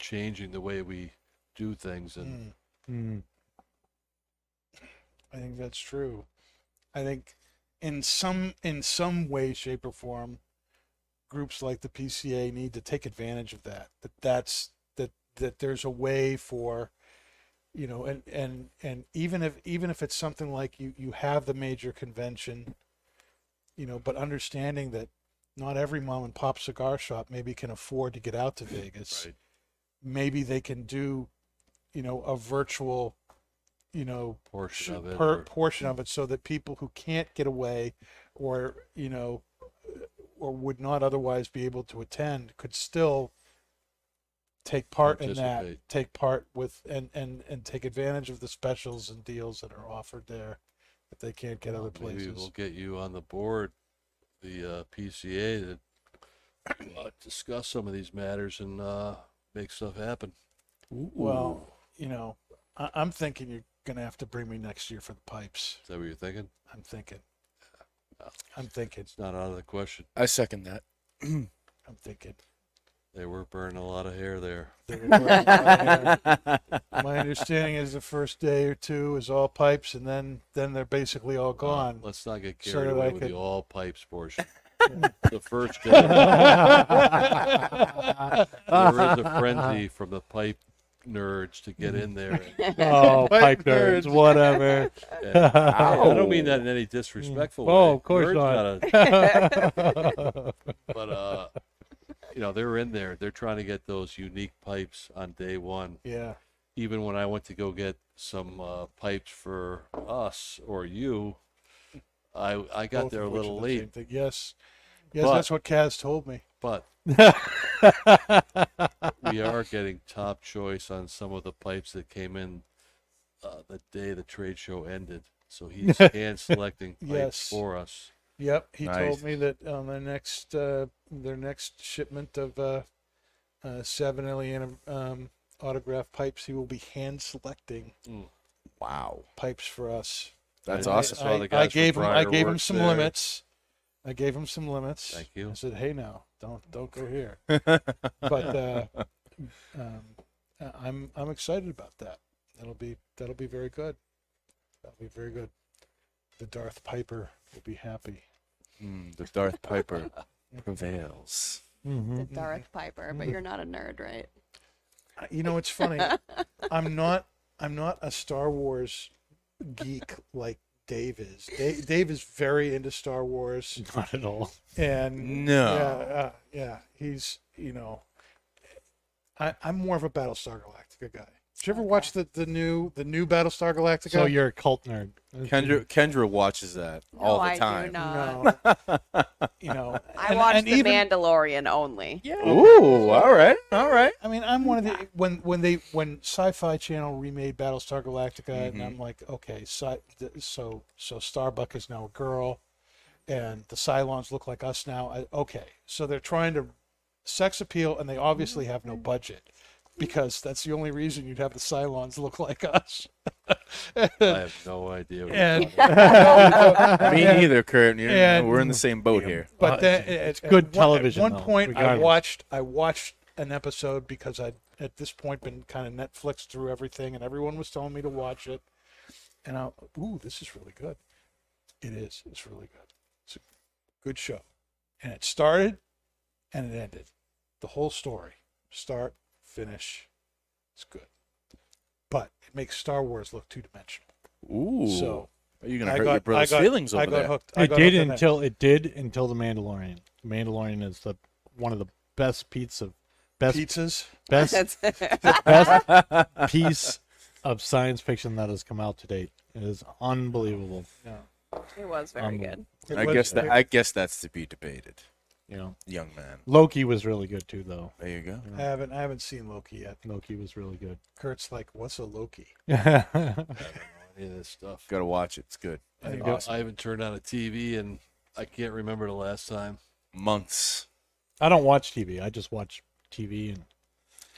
changing the way we do things. And Mm. I think that's true. I think in some in some way, shape, or form, groups like the PCA need to take advantage of that. That that's that that there's a way for, you know, and and and even if even if it's something like you you have the major convention, you know, but understanding that not every mom and pop cigar shop maybe can afford to get out to Vegas right, maybe they can do, you know, a virtual, you know, portion of it. per or- portion of it so that people who can't get away or, you know, or would not otherwise be able to attend could still take part in that, take part with and, and, and take advantage of the specials and deals that are offered there if they can't get other places. Maybe we'll get you on the board, the uh, PCA, to uh, discuss some of these matters and uh, make stuff happen. Well, you know, I, I'm thinking you're gonna have to bring me next year for the pipes. Is that what you're thinking? I'm thinking. I'm thinking. It's not out of the question. I second that. I'm thinking. They were burning a lot of hair there. My understanding is the first day or two is all pipes, and then then they're basically all gone. let's not get So carried that away I with could- the all pipes portion. The first day, there is a frenzy from the pipe nerds to get in there. And, Oh, Pipe pipe nerds, nerds. whatever. and I don't mean that in any disrespectful way. Oh, of course Nerds not. gotta- but uh, you know, they're in there. They're trying to get those unique pipes on day one. yeah, Even when I went to go get some uh, pipes for us or you, I I got both there a of which little are the same late. thing. Yes, yes, But- that's what Kaz told me. But we are getting top choice on some of the pipes that came in uh, the day the trade show ended. So he's hand selecting pipes Yes. for us. Yep, he Nice. told me that on their next uh, their next shipment of uh, uh, Savinelli um, autograph pipes, he will be hand selecting Wow. pipes for us. That's I- awesome. saw the I, I gave him. I gave him some there. limits. I gave him some limits. Thank you. I said, "Hey, now, don't don't go here." but uh, um, I'm I'm excited about that. That'll be that'll be very good. That'll be very good. The Darth Piper will be happy. Mm, the Darth Piper prevails. Mm-hmm. The Darth Piper, but you're not a nerd, right? You know, it's funny. I'm not. I'm not a Star Wars geek like Dave is. Dave, Dave is very into Star Wars, Not at all. and No. yeah, uh, yeah, he's you know. I, I'm more of a Battlestar Galactica guy. Did you ever watch the, the new the new Battlestar Galactica? So you're a cult nerd. Kendra Kendra watches that all no, the I time. do not. no, you know, I and- watch and The even- Mandalorian only. Yeah. Ooh, all right, all right. I mean, I'm one of the when when they when Sci-Fi Channel remade Battlestar Galactica, and Mhm. I'm like, okay, sci, th- so so Starbuck is now a girl, and the Cylons look like us now. I, okay, so they're trying to sex appeal, and they obviously have no budget because that's the only reason you'd have the Cylons look like us. I have no idea. What And- you're about. Me neither, Kurt. You know, And- we're in the same boat here. But Uh, then it's at- good at one- television, At one though, point, I watched I watched an episode because I'd at this point been kind of Netflix through everything, and everyone was telling me to watch it, and I ooh, this is really good. It is. It's really good. It's a good show, and it started, and it ended. The whole story, start finish, it's good. But it makes Star Wars look two dimensional. Ooh, So are you gonna I hurt got your brother's I got, feelings over I got there? hooked. I It got did hooked on that. until it did until the Mandalorian. The Mandalorian is the one of the best pizza, best pizzas. best That's best piece of science fiction that has come out to date. It is unbelievable. it was very Um, good. It I was- guess that I guess that's to be debated, You know, young man. Loki was really good too, though. There you go. I haven't I haven't seen Loki yet. Loki was really good. Kurt's like, what's a Loki? I don't know any of this stuff. Got to watch it. It's good. I think I haven't turned on a TV and I can't remember the last time. Months. I don't watch TV. I just watch TV and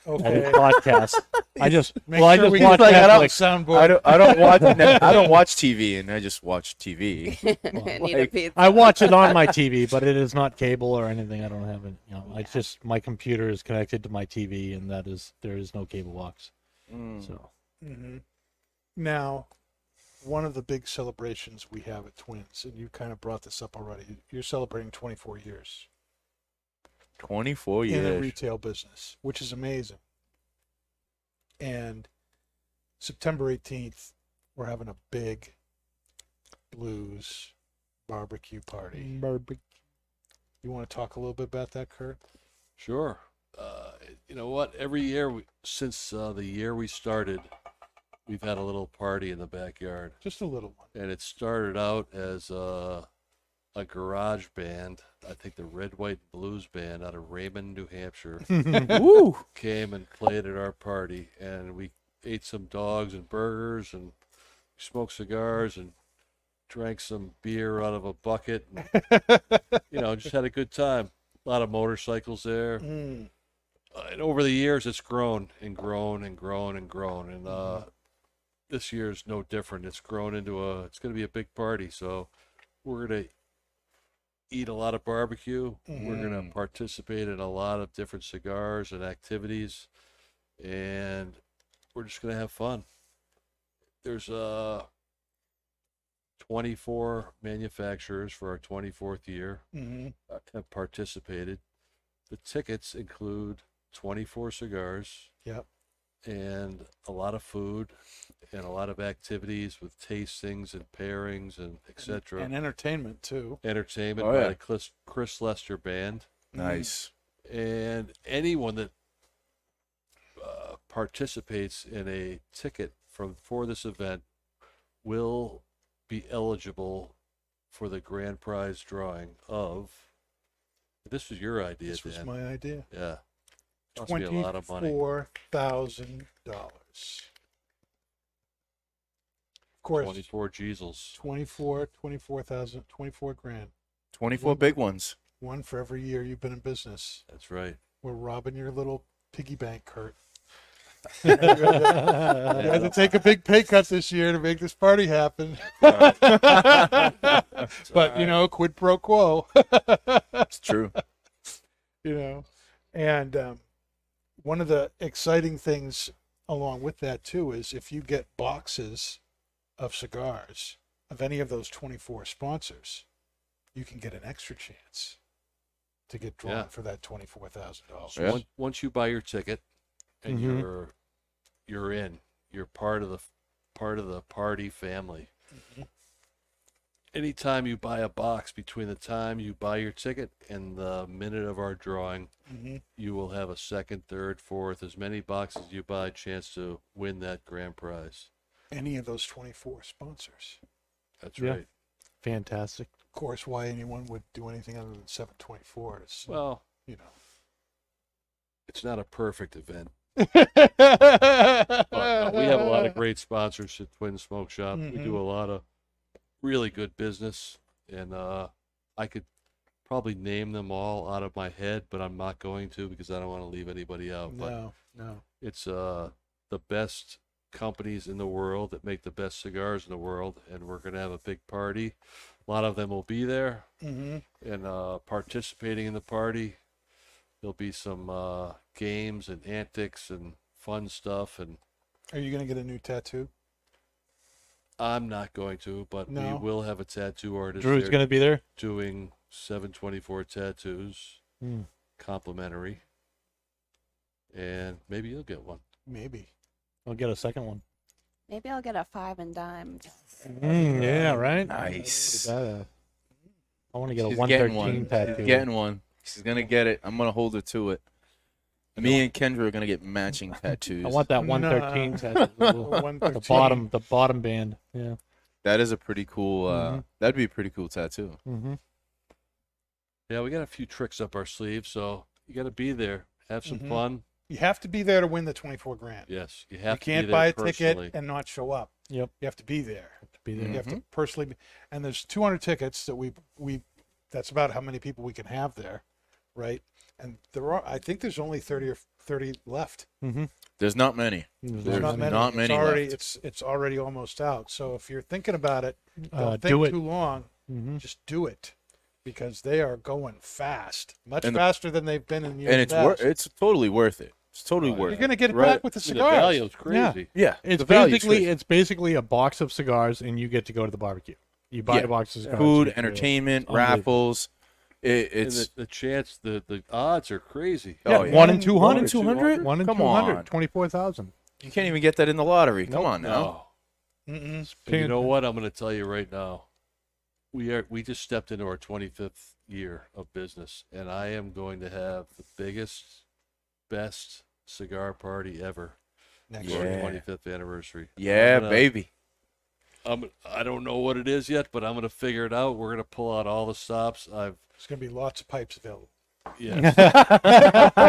Okay. edit podcasts. I just Make well, I sure just we watch get that on Netflix. soundboard. I don't. I don't watch. I don't watch TV, and I just watch TV. Need a like- pizza. I watch it on my TV, but it is not cable or anything. I don't have it. You know, I just my computer is connected to my TV, and that is there is no cable box. Mm. So hmm Now, one of the big celebrations we have at Twins, and you kind of brought this up already, you're celebrating 24 years Twenty-four years. in the retail business, which is amazing. And September 18th, we're having a big blues barbecue party. You want to talk a little bit about that, Kurt? Sure. Uh, you know what? Every year, we, since uh, the year we started, we've had a little party in the backyard. Just a little one. And it started out as uh, a garage band. I think the Red, White, and Blues Band out of Raymond, New Hampshire. Woo! came and played at our party, and we ate some dogs and burgers, and smoked cigars, and drank some beer out of a bucket, and you know, just had a good time. A lot of motorcycles there, Mm. uh, and over the years, it's grown and grown and grown and grown, and uh, this is no different. It's grown into a. It's going to be a big party, so we're going to eat a lot of barbecue. We're going to Mm. participate in a lot of different cigars and activities, and we're just going to have fun. There's uh 24 manufacturers for our 24th year hmm uh, have participated. The tickets include 24 cigars Yep. And a lot of food and a lot of activities with tastings and pairings and etc. And entertainment, too. Entertainment Oh, by yeah. the Chris, Chris Lester Band. Nice. And anyone that uh, participates in a ticket from for this event will be eligible for the grand prize drawing of. This was your idea, This was Dan. my idea. Yeah. Cost me a lot of money. Twenty-four thousand dollars. Of course, 24 Jeezels. 24, 24,000, 24 grand. Twenty-four big ones. One for every year you've been in business. That's right. We're robbing your little piggy bank, Kurt. You had to take a big pay cut this year to make this party happen. but you know, quid pro quo. It's true. you know, and um, one of the exciting things along with that too is if you get boxes of cigars of any of those 24 sponsors, you can get an extra chance to get drawn Yeah. for that $24,000. Yeah. Once, once you buy your ticket and Mhm. you're you're in, you're part of the part of the party family. Anytime you buy a box between the time you buy your ticket and the minute of our drawing, hmm you will have a second, third, fourth, as many boxes you buy, chance to win that grand prize. Any of those 24 sponsors. That's Yeah. right. Fantastic. Of course, why anyone would do anything other than 724 is, Well, you know. it's not a perfect event. But no, we have a lot of great sponsors at Twin Smoke Shop. We do Mhm. a lot of really good business, and uh, I could probably name them all out of my head, but I'm not going to because I don't want to leave anybody out. But No, no. it's uh, the best companies in the world that make the best cigars in the world, and we're going to have a big party. A lot of them will be there hmm and uh, participating in the party. There'll be some uh, games and antics and fun stuff, and Are you going to get a new tattoo? I'm not going to, but No. we will have a tattoo artist Drew's there going to be there. doing 724 tattoos, Hmm. complimentary, and maybe you'll get one. Maybe. I'll get a second one. Maybe I'll get a five and dime. Mm, yeah, right. Nice. Look at that. I want to get a She's one getting thirteen one. tattoo. She's getting one. She's gonna get it. I'm gonna hold her to it. Me and Kendra are gonna get matching tattoos. I want that one thirteen Nah. tattoo. The the 113. bottom, the bottom band. Yeah. that is a pretty cool. Uh, Mhm. That'd be a pretty cool tattoo. Mm-hmm. Yeah, we got a few tricks up our sleeve, so you got to be there, have some Mhm. fun. You have to be there to win the 24 grand. Yes, you you have to can't be there buy a personally. ticket and not show up. Yep. You have to be there. To be there. You have to personally be, and there's 200 tickets that we we that's about how many people we can have there, right? And there are I think there's only 30 or 30 left. Mm-hmm. There's not many. There's There's not many. not it's many already left. it's it's already almost out. So if you're thinking about it, don't Uh, think do it. too long. Mm-hmm. Just do it because they are going fast, much And the- faster than they've been in years and it's wor- past. it's totally worth it. It's totally Oh, worth You're it. gonna get it Right. back with the cigars. the value is Yeah. crazy. Yeah, It's the basically it's basically a box of cigars, and you get to go to the barbecue. You buy Yeah. a box of cigars. food, you can entertainment, Unbelievable. raffles. It, And it's the, the chance, the, the odds are crazy. Oh, yeah, oh, yeah. one in two One hundred. in 200? One in two hundred. Twenty four thousand. you can't even get that in the lottery. Come on now. No. You know what? I'm going to tell you right now. We are we just stepped into our 25th year of business, and I am going to have the biggest, best cigar party ever Next for Yeah. 25th anniversary. Yeah, gonna- baby. I'm, I don't know what it is yet, but I'm going to figure it out. We're going to pull out all the stops. I've There's gonna be lots of pipes available. yes, that's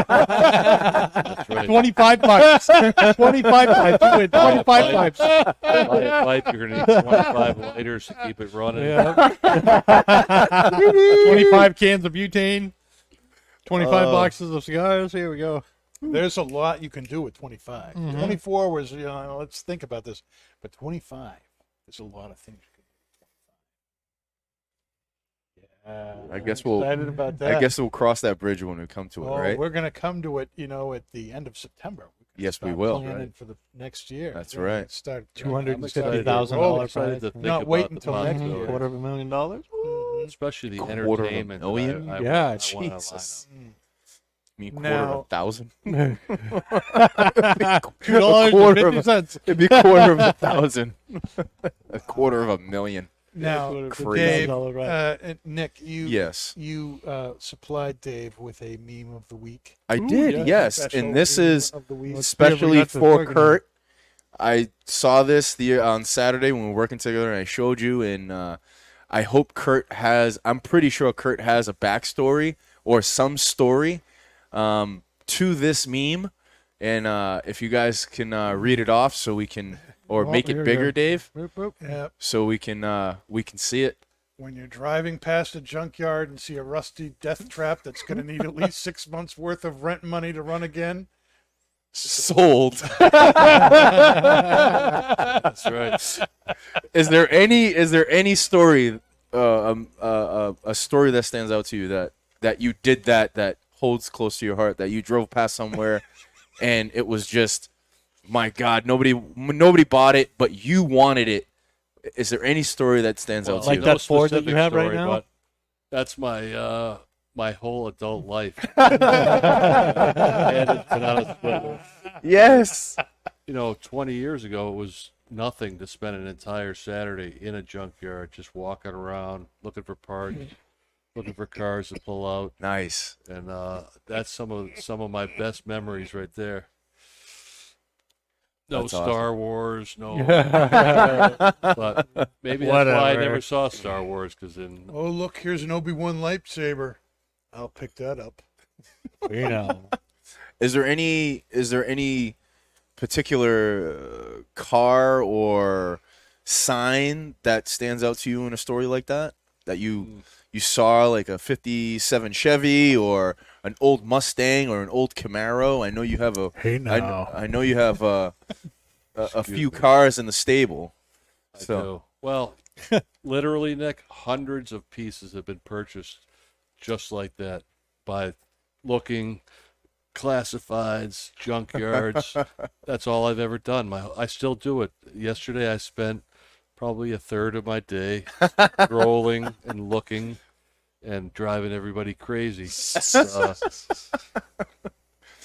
right. Twenty-five pipes. Twenty-five pipes. You win Twenty-five pipes. Buy a pipe, you're going to need 25 lighters to keep it running. Yeah. Twenty-five cans of butane. Twenty-five Oh. boxes of cigars. Here we go. There's a lot you can do with 25. Mhm. 24 was, you know, let's think about this. But 25, there's a lot of things you can do. Yeah. I guess I'm we'll- excited about that. I guess we'll cross that bridge when we come to it, Oh, right? we're going to come to it, you know, at the end of September. Yes, we will. planning Right. for the next year. That's We're right. Start Two hundred and excited. fifty thousand We're all dollar excited prize. to think Not about wait until box next year. Quarter of a million dollars. Mhm. especially the Quarter of a entertainment. that I- I, Yeah, I, wanna Jesus. Line up. I mean, of Now- a thousand. Two dollars and quarter of fifty a- It'd be a quarter of a thousand. a quarter of a million. Now, Crazy. Dave, uh, Nick, you Yes, you uh, supplied Dave with a meme of the week. I Ooh, did. yeah. yes, and this is of the week. Let's see if we especially for working. Kurt. I saw this the on Saturday when we were working together, and I showed you. And uh, I hope Kurt has. I'm pretty sure Kurt has a backstory or some story um, to this meme. And uh, if you guys can uh, read it off, so we can, or Oh, make here it we bigger, go. Dave, Boop, boop. Yeah, so we can uh, we can see it. when you're driving past a junkyard and see a rusty death trap that's going to need at least six months worth of rent money to run again, sold. That's right. is there any is there any story uh, um, uh, uh, a story that stands out to you that that you did that that holds close to your heart that you drove past somewhere and it was just my god nobody nobody bought it but you wanted it is there any story that stands out to you Like you that Ford that you specific have right now? but That's my uh, my whole adult life. And it's been on a split. yes you know, 20 years ago, it was nothing to spend an entire Saturday in a junkyard, just walking around, looking for parts, looking for cars to pull out, nice and uh, that's some of some of my best memories right there. No That's awesome. Star Wars, no. but maybe that's why I Whatever. never saw Star Wars because in Oh, look, here's an Obi Wan lightsaber. I'll pick that up. you know. is there any is there any particular uh, car or sign that stands out to you in a story like that that you you saw like a 57 Chevy or an old Mustang or an old Camaro I know you have a Hey I, now. I know you have uh, a, a few me. cars in the stable I so do. Well, literally, Nick, hundreds of pieces have been purchased just like that by looking classifieds, junkyards. That's all I've ever done. My I still do it. Yesterday, I spent probably a third of my day scrolling and looking and driving everybody crazy. Uh,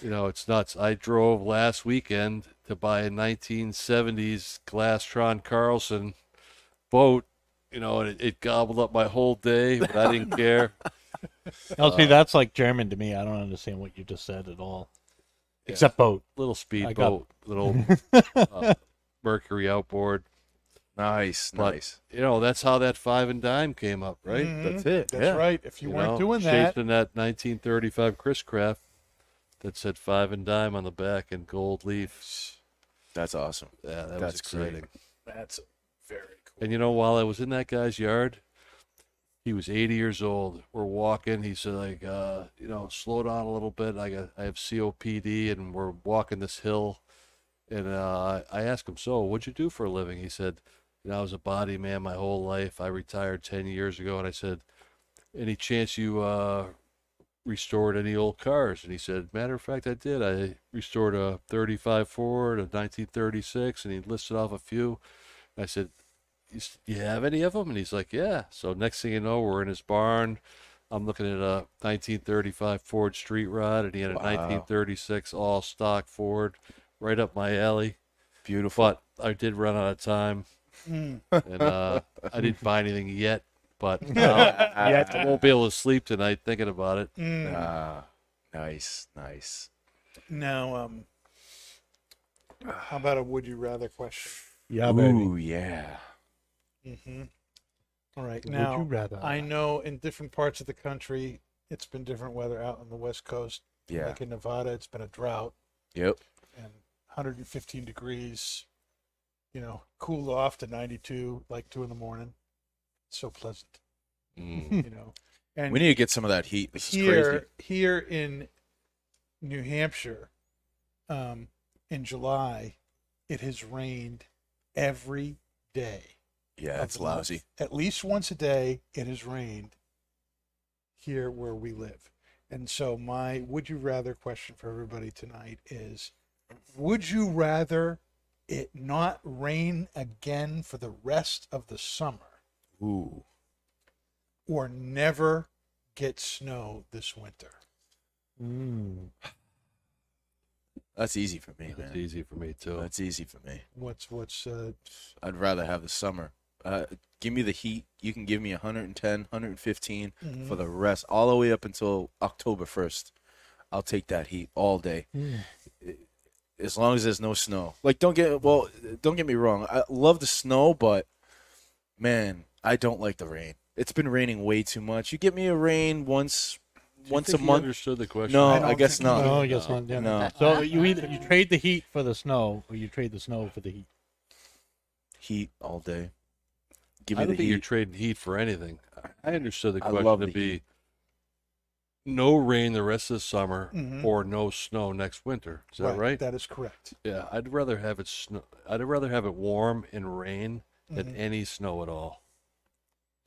you know, it's nuts. I drove last weekend to buy a 1970s Glastron Carlson boat, you know, and it, it gobbled up my whole day, but I didn't care. Now, see, that's like German to me. I don't understand what you just said at all. Except boat. Little I got- little uh, Mercury outboard. Nice But- nice You know, that's how that five and dime came up, right? Mhm. that's it That's yeah. right. If you, You weren't know, doing that, chasing that 1935 Chris Craft that said five and dime on the back and gold leaf. that's awesome Yeah, that That's was great. exciting. that's very cool. And you know, while I was in that guy's yard, he was 80 years old. We're walking. He said, like, uh, you know, slow down a little bit. I got, I have COPD, and we're walking this hill. And uh, I asked him, so what'd you do for a living? He said, you know, I was a body man my whole life. I retired 10 years ago. And I said, any chance you uh, restored any old cars? And he said, matter of fact, I did. I restored a 35 Ford, a 1936, and he listed off a few. And I said, you, you have any of them? And he's like, yeah. So next thing you know, we're in his barn. I'm looking at a 1935 Ford Street Rod, and he had a Wow. 1936 all stock Ford, right up my alley. beautiful But I did run out of time, Mm. and uh, I didn't buy anything yet. But uh, I won't be able to sleep tonight thinking about it. Mm. Ah, nice nice Now, um, how about a would you rather question? Yeah, baby. Ooh, yeah Mm-hmm. All right. Would Now, you rather? I know in different parts of the country, it's been different weather out on the West Coast. yeah Like in Nevada, it's been a drought yep and 115 degrees, you know, cooled off to 92, like 2 in the morning. So pleasant, Mm. you know. And we need to get some of that heat this is here, crazy here in New Hampshire, um, in July, it has rained every day. yeah it's the month. lousy At least once a day, it has rained here where we live. And so, my would you rather question for everybody tonight is Would you rather it not rain again for the rest of the summer ooh or never get snow this winter? Mm. That's easy for me, It's man. easy for me too. That's easy for me. What's, what's, uh, I'd rather have the summer. Uh, give me the heat. You can give me 110, 115 for the rest, all the way up until October 1st. I'll take that heat all day, Mm. As long as there's no snow. Like, don't get well, don't get me wrong. I love the snow, but man, I don't like the rain. It's been raining way too much. You get me a rain once, Do you once a he month. Understood the question. No, I I, guess not. No, I guess not. Yeah. No. So you either you trade the heat for the snow, or you trade the snow for the heat. Heat all day. Give I don't the think you're trading heat for anything. I understood the I question love to the be heat. No rain the rest of the summer Mhm. or no snow next winter. Is that right? That is correct. Yeah, I'd rather have it snow. I'd rather have it warm and rain than Mhm. any snow at all.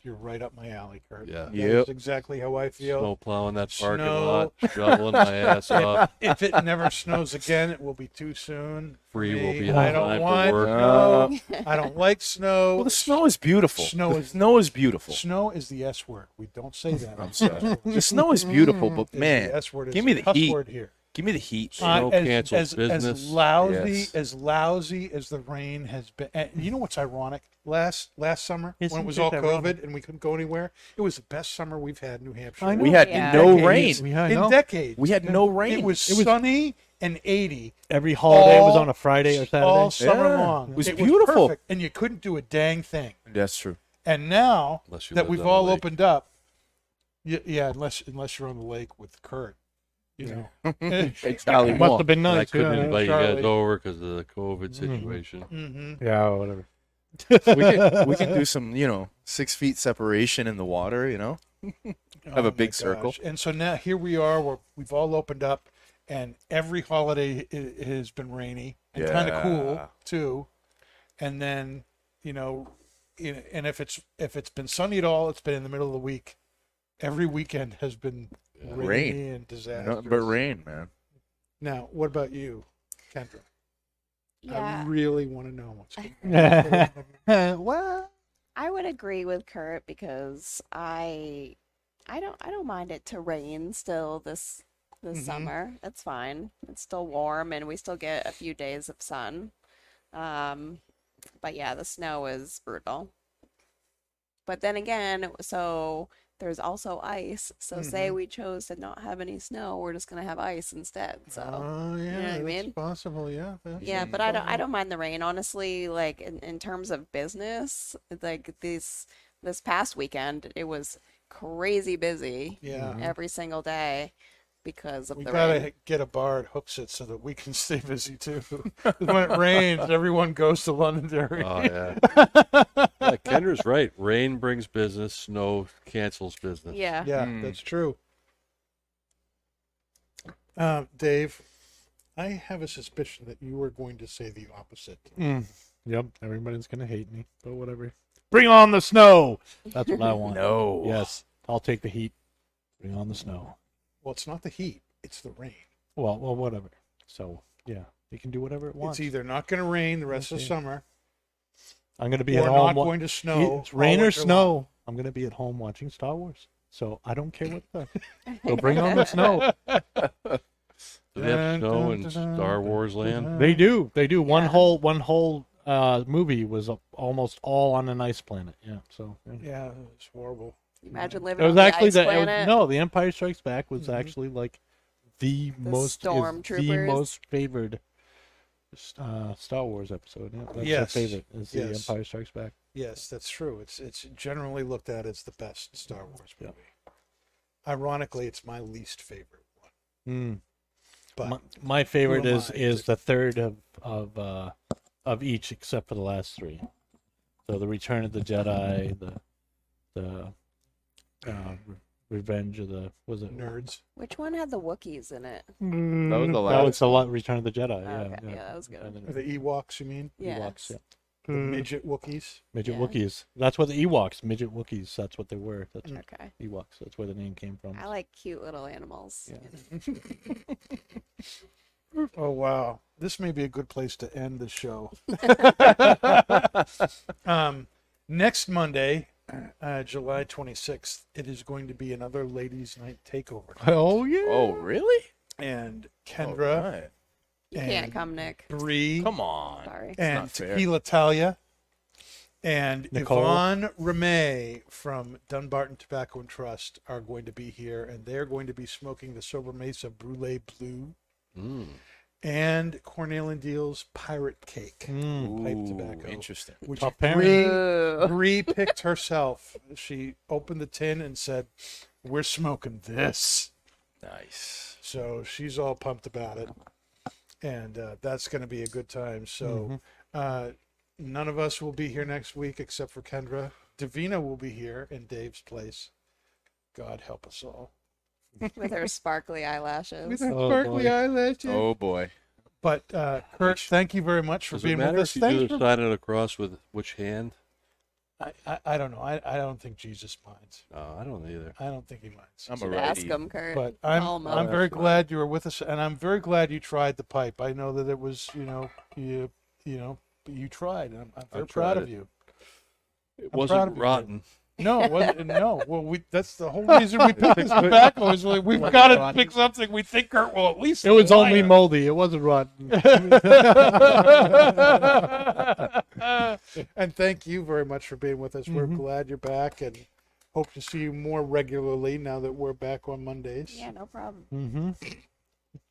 You're right up my alley, Kurt. Yeah. That Yep. is exactly how I feel. Snow plowing that parking Snow. lot, shoveling my ass off. If it never snows again, it will be too soon. Free will me. be I on don't time want for work. snow. I don't like snow. Well, the snow is beautiful. Snow is- snow is beautiful. Snow is the S word. We don't say that. I'm sorry. the snow is beautiful, but It's man, the S word is give me the cuss heat. word here. Give me the heat. Uh, Snow as, cancels as, business. As lousy Yes. as lousy as the rain has been. And you know what's ironic? Last last summer when Isn't it was it all ironic? COVID and we couldn't go anywhere, it was the best summer we've had in New Hampshire. We had Yeah. no Decades. rain. Yeah, in decades. We had no rain. It was, It was- sunny and 80 Every holiday was on a Friday or Saturday. all summer Yeah. long. It was beautiful. perfect, and you couldn't do a dang thing. That's true. And now that we've all lake. opened up, yeah, yeah, unless unless you're on the lake with Kurt, you know. Hey, Charlie, Must Wong. have been And I nice. couldn't yeah. invite you Charlie. guys over because of the COVID situation. hmm Yeah, whatever. we can we can do some, you know, six feet separation in the water. You know, Have a big circle. And so now here we are. We're, we've all opened up, and every holiday i has been rainy and kind of cool too. And then you know, you know, and if it's if it's been sunny at all, it's been in the middle of the week. Every weekend has been rainy Rain. and disastrous. nothing but rain, man. Now, what about you, Kendra? Yeah. I really want to know what's going on. well, I would agree with Kurt because I, I don't, I don't mind it to rain still this this Mhm. summer. It's fine. It's still warm, and we still get a few days of sun. Um, but yeah, the snow is brutal. But then again, so there's also ice. So say Mhm. we chose to not have any snow, we're just gonna have ice instead. So. Oh yeah, what I mean? possible. Yeah. Yeah, but I don't I don't mind the rain. Honestly, like in, in terms of business, like this this past weekend, it was crazy busy Yeah. every single day because of We the gotta rain. get a bar at Hooksett so that we can stay busy too. when it rains, everyone goes to Londonderry. Oh yeah. yeah, Kendra's right. Rain brings business. Snow cancels business. Yeah. yeah, Mm. that's true. Uh, Dave, I have a suspicion that you were going to say the opposite. mm, yep. Everybody's gonna hate me, but whatever. Bring on the snow. That's what I want. No. Yes, I'll take the heat. Bring on the snow. Well, it's not the heat; it's the rain. Well, well, whatever. So yeah, you can do whatever it wants. It's either not going to rain the rest of the Okay. summer, I'm gonna be or at not home. wa- going to snow. It's rain or winter long. snow. I'm gonna be at home watching Star Wars. So I don't care what the. Go bring on the snow. Do they have Dun, snow dun, in dun, dun, Star dun, Wars land? They do. They do. One Yeah. whole one whole uh, movie was uh, almost all on an ice planet. Yeah. So yeah. Yeah, it's horrible. Imagine living. it was on actually the the ice it was- planet. no. The Empire Strikes Back was Mhm. actually like the, The most the most favored uh, Star Wars episode. Yeah, that's Yes. favorite. Is the Empire Strikes Back. Yes, that's true. It's it's generally looked at as the best Star Wars Yeah. movie. Ironically, it's my least favorite one. Mm. But my, my favorite is I is the third of of uh, of each except for the last three. So the Return of the Jedi, the the uh, Revenge of the was it nerds. Which one had the Wookiees in it? That was the That last was the la- Return of the Jedi. Oh, Yeah, okay. yeah. Yeah, that was good. And then the Ewoks, you mean? Yes. Ewoks, yeah. The midget Wookiees. Midget Yeah. Wookiees. That's what the Ewoks, midget Wookiees. That's what they were. That's Mm. Okay. Ewoks. That's where the name came from. I like cute little animals. Yeah. Oh wow, this may be a good place to end the show. um, next Monday, uh, July twenty sixth, it is going to be another ladies' night takeover, Oh yeah. Oh, really? and Kendra Alright. You and can't come, Nick. Bree Come on. Sorry. and not fair. Tequila Talia and Nicole. Yvonne Remay from Dunbarton Tobacco and Trust are going to be here, and they're going to be smoking the Sobremesa Brulee Blue Mm. And Cornell and Diehl's Pirate Kake. Mm. pipe tobacco. Interesting. Which Top pairing. Bree, Ooh. Bree picked herself. She opened the tin and said, "We're smoking this." Nice. So she's all pumped about it, and uh, that's going to be a good time. So Mhm. uh, none of us will be here next week except for Kendra. Davina will be here in Dave's place. God help us all. with her sparkly eyelashes. With her Oh, sparkly boy. eyelashes. Oh boy. But uh, Kurt, thank you very much for Does being it with matter us. if you Thanks do for- sign it across with which hand? I, I, I don't know. I, I don't think Jesus minds. No, I don't either. I don't think he minds. I'm a Should ask righty. him, Kurt. But I'm Almost. I'm very glad you were with us, and I'm very glad you tried the pipe. I know that it was you know you you know you tried. and I'm, I'm I very proud tried of it. you. It proud wasn't of you, rotten. No, it wasn't, no. Well, we that's the whole reason we picked this tobacco is like, we've got to pick something we think Kurt will at least. It was only moldy. It wasn't rotten. and thank you very much for being with us. We're Mhm. glad you're back and hope to see you more regularly now that we're back on Mondays. yeah, no problem. mm-hmm.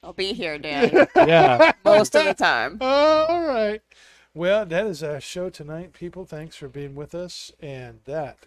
I'll be here, Dan, Yeah. most of the time. All right. Well, that is our show tonight, people. Thanks for being with us. And that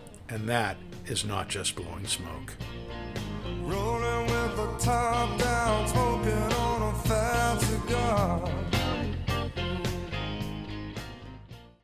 And that is not just blowing smoke. Rolling with the top down, smoking on a fat cigar.